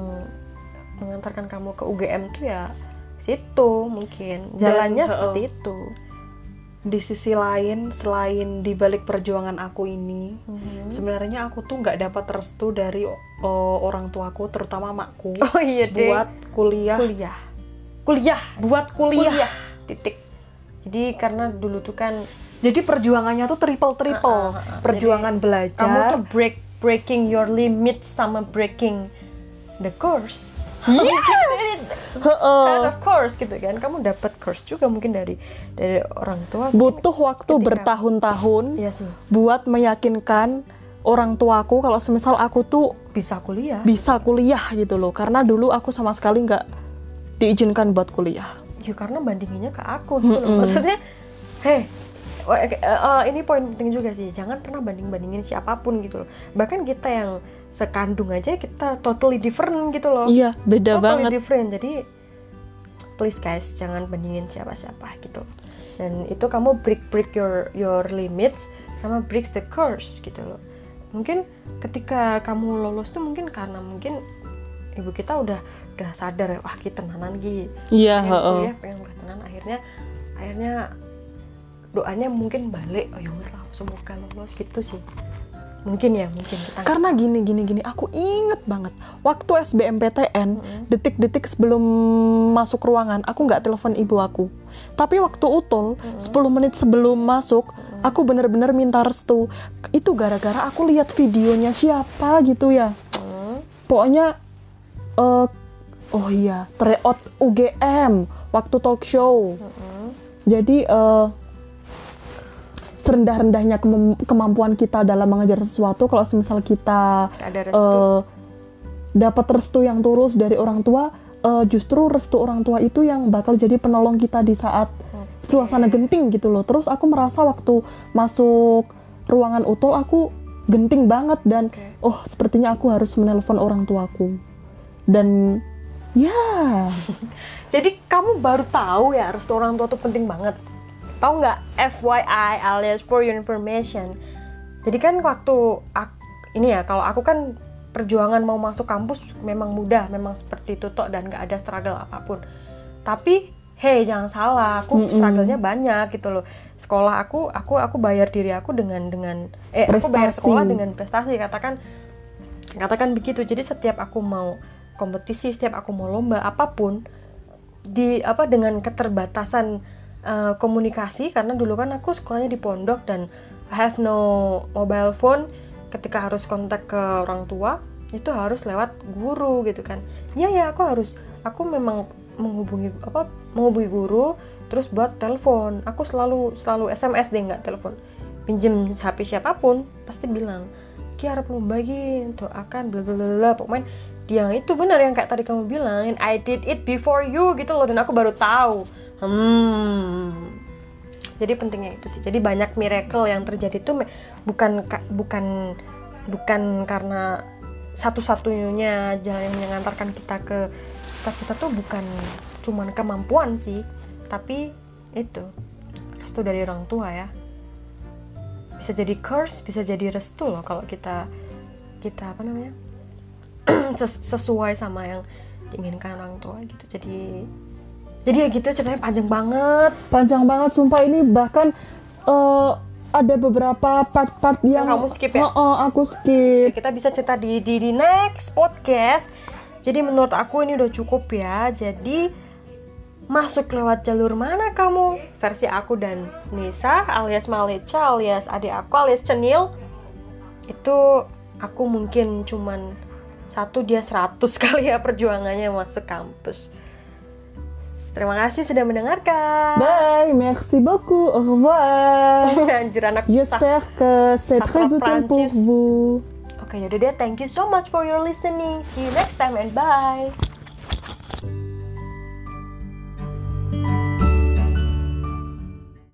Speaker 1: mengantarkan kamu ke UGM tuh ya situ mungkin.
Speaker 2: Dan,
Speaker 1: jalannya
Speaker 2: oh,
Speaker 1: seperti itu
Speaker 2: Di sisi lain selain di balik perjuangan aku ini,
Speaker 1: Mhm.
Speaker 2: sebenarnya aku tuh nggak dapat restu dari uh, orang tuaku, terutama makku,
Speaker 1: oh iya deh.
Speaker 2: Buat kuliah,
Speaker 1: kuliah. Kuliah.
Speaker 2: Buat kuliah.
Speaker 1: kuliah. Titik. Jadi karena dulu tuh kan
Speaker 2: Jadi perjuangannya tuh triple triple,
Speaker 1: Ah, ah, ah, ah.
Speaker 2: perjuangan
Speaker 1: kamu
Speaker 2: belajar.
Speaker 1: tuh break breaking your limits sama breaking the course
Speaker 2: Yes!
Speaker 1: Kind of course gitu kan kamu dapat course juga mungkin dari dari orang tua
Speaker 2: Butuh waktu
Speaker 1: Ketika-
Speaker 2: bertahun-tahun
Speaker 1: iya sih
Speaker 2: buat meyakinkan orang tuaku kalau semisal aku tuh
Speaker 1: bisa kuliah
Speaker 2: bisa kuliah gitu loh. Karena dulu aku sama sekali nggak diizinkan buat kuliah.
Speaker 1: ya karena bandinginnya ke aku gitu loh
Speaker 2: Mm-mm.
Speaker 1: maksudnya heh eh, ini poin penting juga sih jangan pernah banding bandingin siapa pun gitu loh bahkan kita yang sekandung aja kita totally different gitu loh.
Speaker 2: Iya beda
Speaker 1: totally
Speaker 2: banget.
Speaker 1: different. Jadi please guys jangan bandingin siapa-siapa gitu. Dan itu kamu break break your your limits sama breaks the curse gitu loh. Mungkin ketika kamu lolos tuh mungkin karena mungkin ibu kita udah udah sadar wah kita tenanan gitu
Speaker 2: iya
Speaker 1: pengen
Speaker 2: heeh.
Speaker 1: kuliah pengen kuliah tenan akhirnya akhirnya doanya mungkin balik. Oh ya lah semoga lolos gitu sih mungkin ya mungkin. Kita
Speaker 2: karena gini gini gini aku inget banget. Waktu SBMPTN
Speaker 1: Mm-mm.
Speaker 2: detik-detik sebelum masuk ruangan aku nggak telepon ibu aku. Tapi waktu utul
Speaker 1: Mm-mm.
Speaker 2: 10 menit sebelum masuk aku bener-bener minta restu. Itu gara-gara aku lihat videonya siapa gitu ya.
Speaker 1: Hmm,
Speaker 2: pokoknya eh, oh iya tryout UGM waktu talk show.
Speaker 1: Mm-mm.
Speaker 2: jadi eh, serendah-rendahnya kemam- kemampuan kita dalam mengajar sesuatu kalau semisal kita
Speaker 1: ada restu
Speaker 2: eh, dapat restu yang tulus dari orang tua eh, justru restu orang tua itu yang bakal jadi penolong kita di saat
Speaker 1: Oke.
Speaker 2: suasana genting gitu loh terus aku merasa waktu masuk ruangan utul aku genting banget dan
Speaker 1: Oke.
Speaker 2: oh sepertinya aku harus menelpon orang tuaku dan ya
Speaker 1: Jadi kamu baru tahu ya restu orang tua tuh penting banget. Tahu nggak? FYI alias for your information. Jadi kan waktu ak- ini ya kalau aku kan perjuangan mau masuk kampus memang mudah, memang seperti itu tok dan nggak ada struggle apa pun. Tapi hey jangan salah, aku
Speaker 2: Mm-mm.
Speaker 1: struggle-nya banyak gitu loh. Sekolah aku, aku aku bayar diri aku dengan dengan eh aku bayar
Speaker 2: Prestasi.
Speaker 1: sekolah dengan prestasi katakan katakan begitu. Jadi setiap aku mau kompetisi, setiap aku mau lomba apa pun di apa dengan keterbatasan eh, komunikasi karena dulu kan aku sekolahnya di pondok dan I have no mobile phone. Ketika harus kontak ke orang tua itu harus lewat guru gitu kan. Ya ya aku harus aku memang menghubungi apa menghubungi guru terus buat telepon. Aku selalu selalu SMS deh nggak telepon. Pinjem HP siapa pun pasti bilang ki harap lomba ki doakan bla bla bla pokoknya yang itu benar yang kayak tadi kamu bilang I did it before you gitu loh. Dan aku baru tahu hmm. Jadi pentingnya itu sih. Jadi banyak miracle yang terjadi me- bukan ka- bukan bukan karena satu-satunya jalan yang mengantarkan kita ke cita-cita tuh bukan cuman kemampuan sih tapi itu restu dari orang tua ya. Bisa jadi curse bisa jadi restu loh kalau kita kita apa namanya? Ses- sesuai sama yang diinginkan orang tua gitu. Jadi jadi ya gitu ceritanya panjang banget.
Speaker 2: Panjang banget sumpah. Ini bahkan eh, ada beberapa part-part yang,
Speaker 1: Yang kamu skip ya?
Speaker 2: Heeh, aku skip.
Speaker 1: Kita bisa cerita di, di di next podcast. Jadi menurut aku ini udah cukup ya. Jadi masuk lewat jalur mana kamu? Versi aku dan Nisa alias Maleca alias adik aku alias Cenil. Itu aku mungkin cuman satu dia 100 kali ya perjuangannya masuk kampus terima kasih sudah mendengarkan
Speaker 2: bye merci beaucoup au revoir
Speaker 1: anjir anak
Speaker 2: j'espère que c'est très utile pour vous
Speaker 1: Oke, yaudah deh. Thank you so much for your listening. See you next time and bye.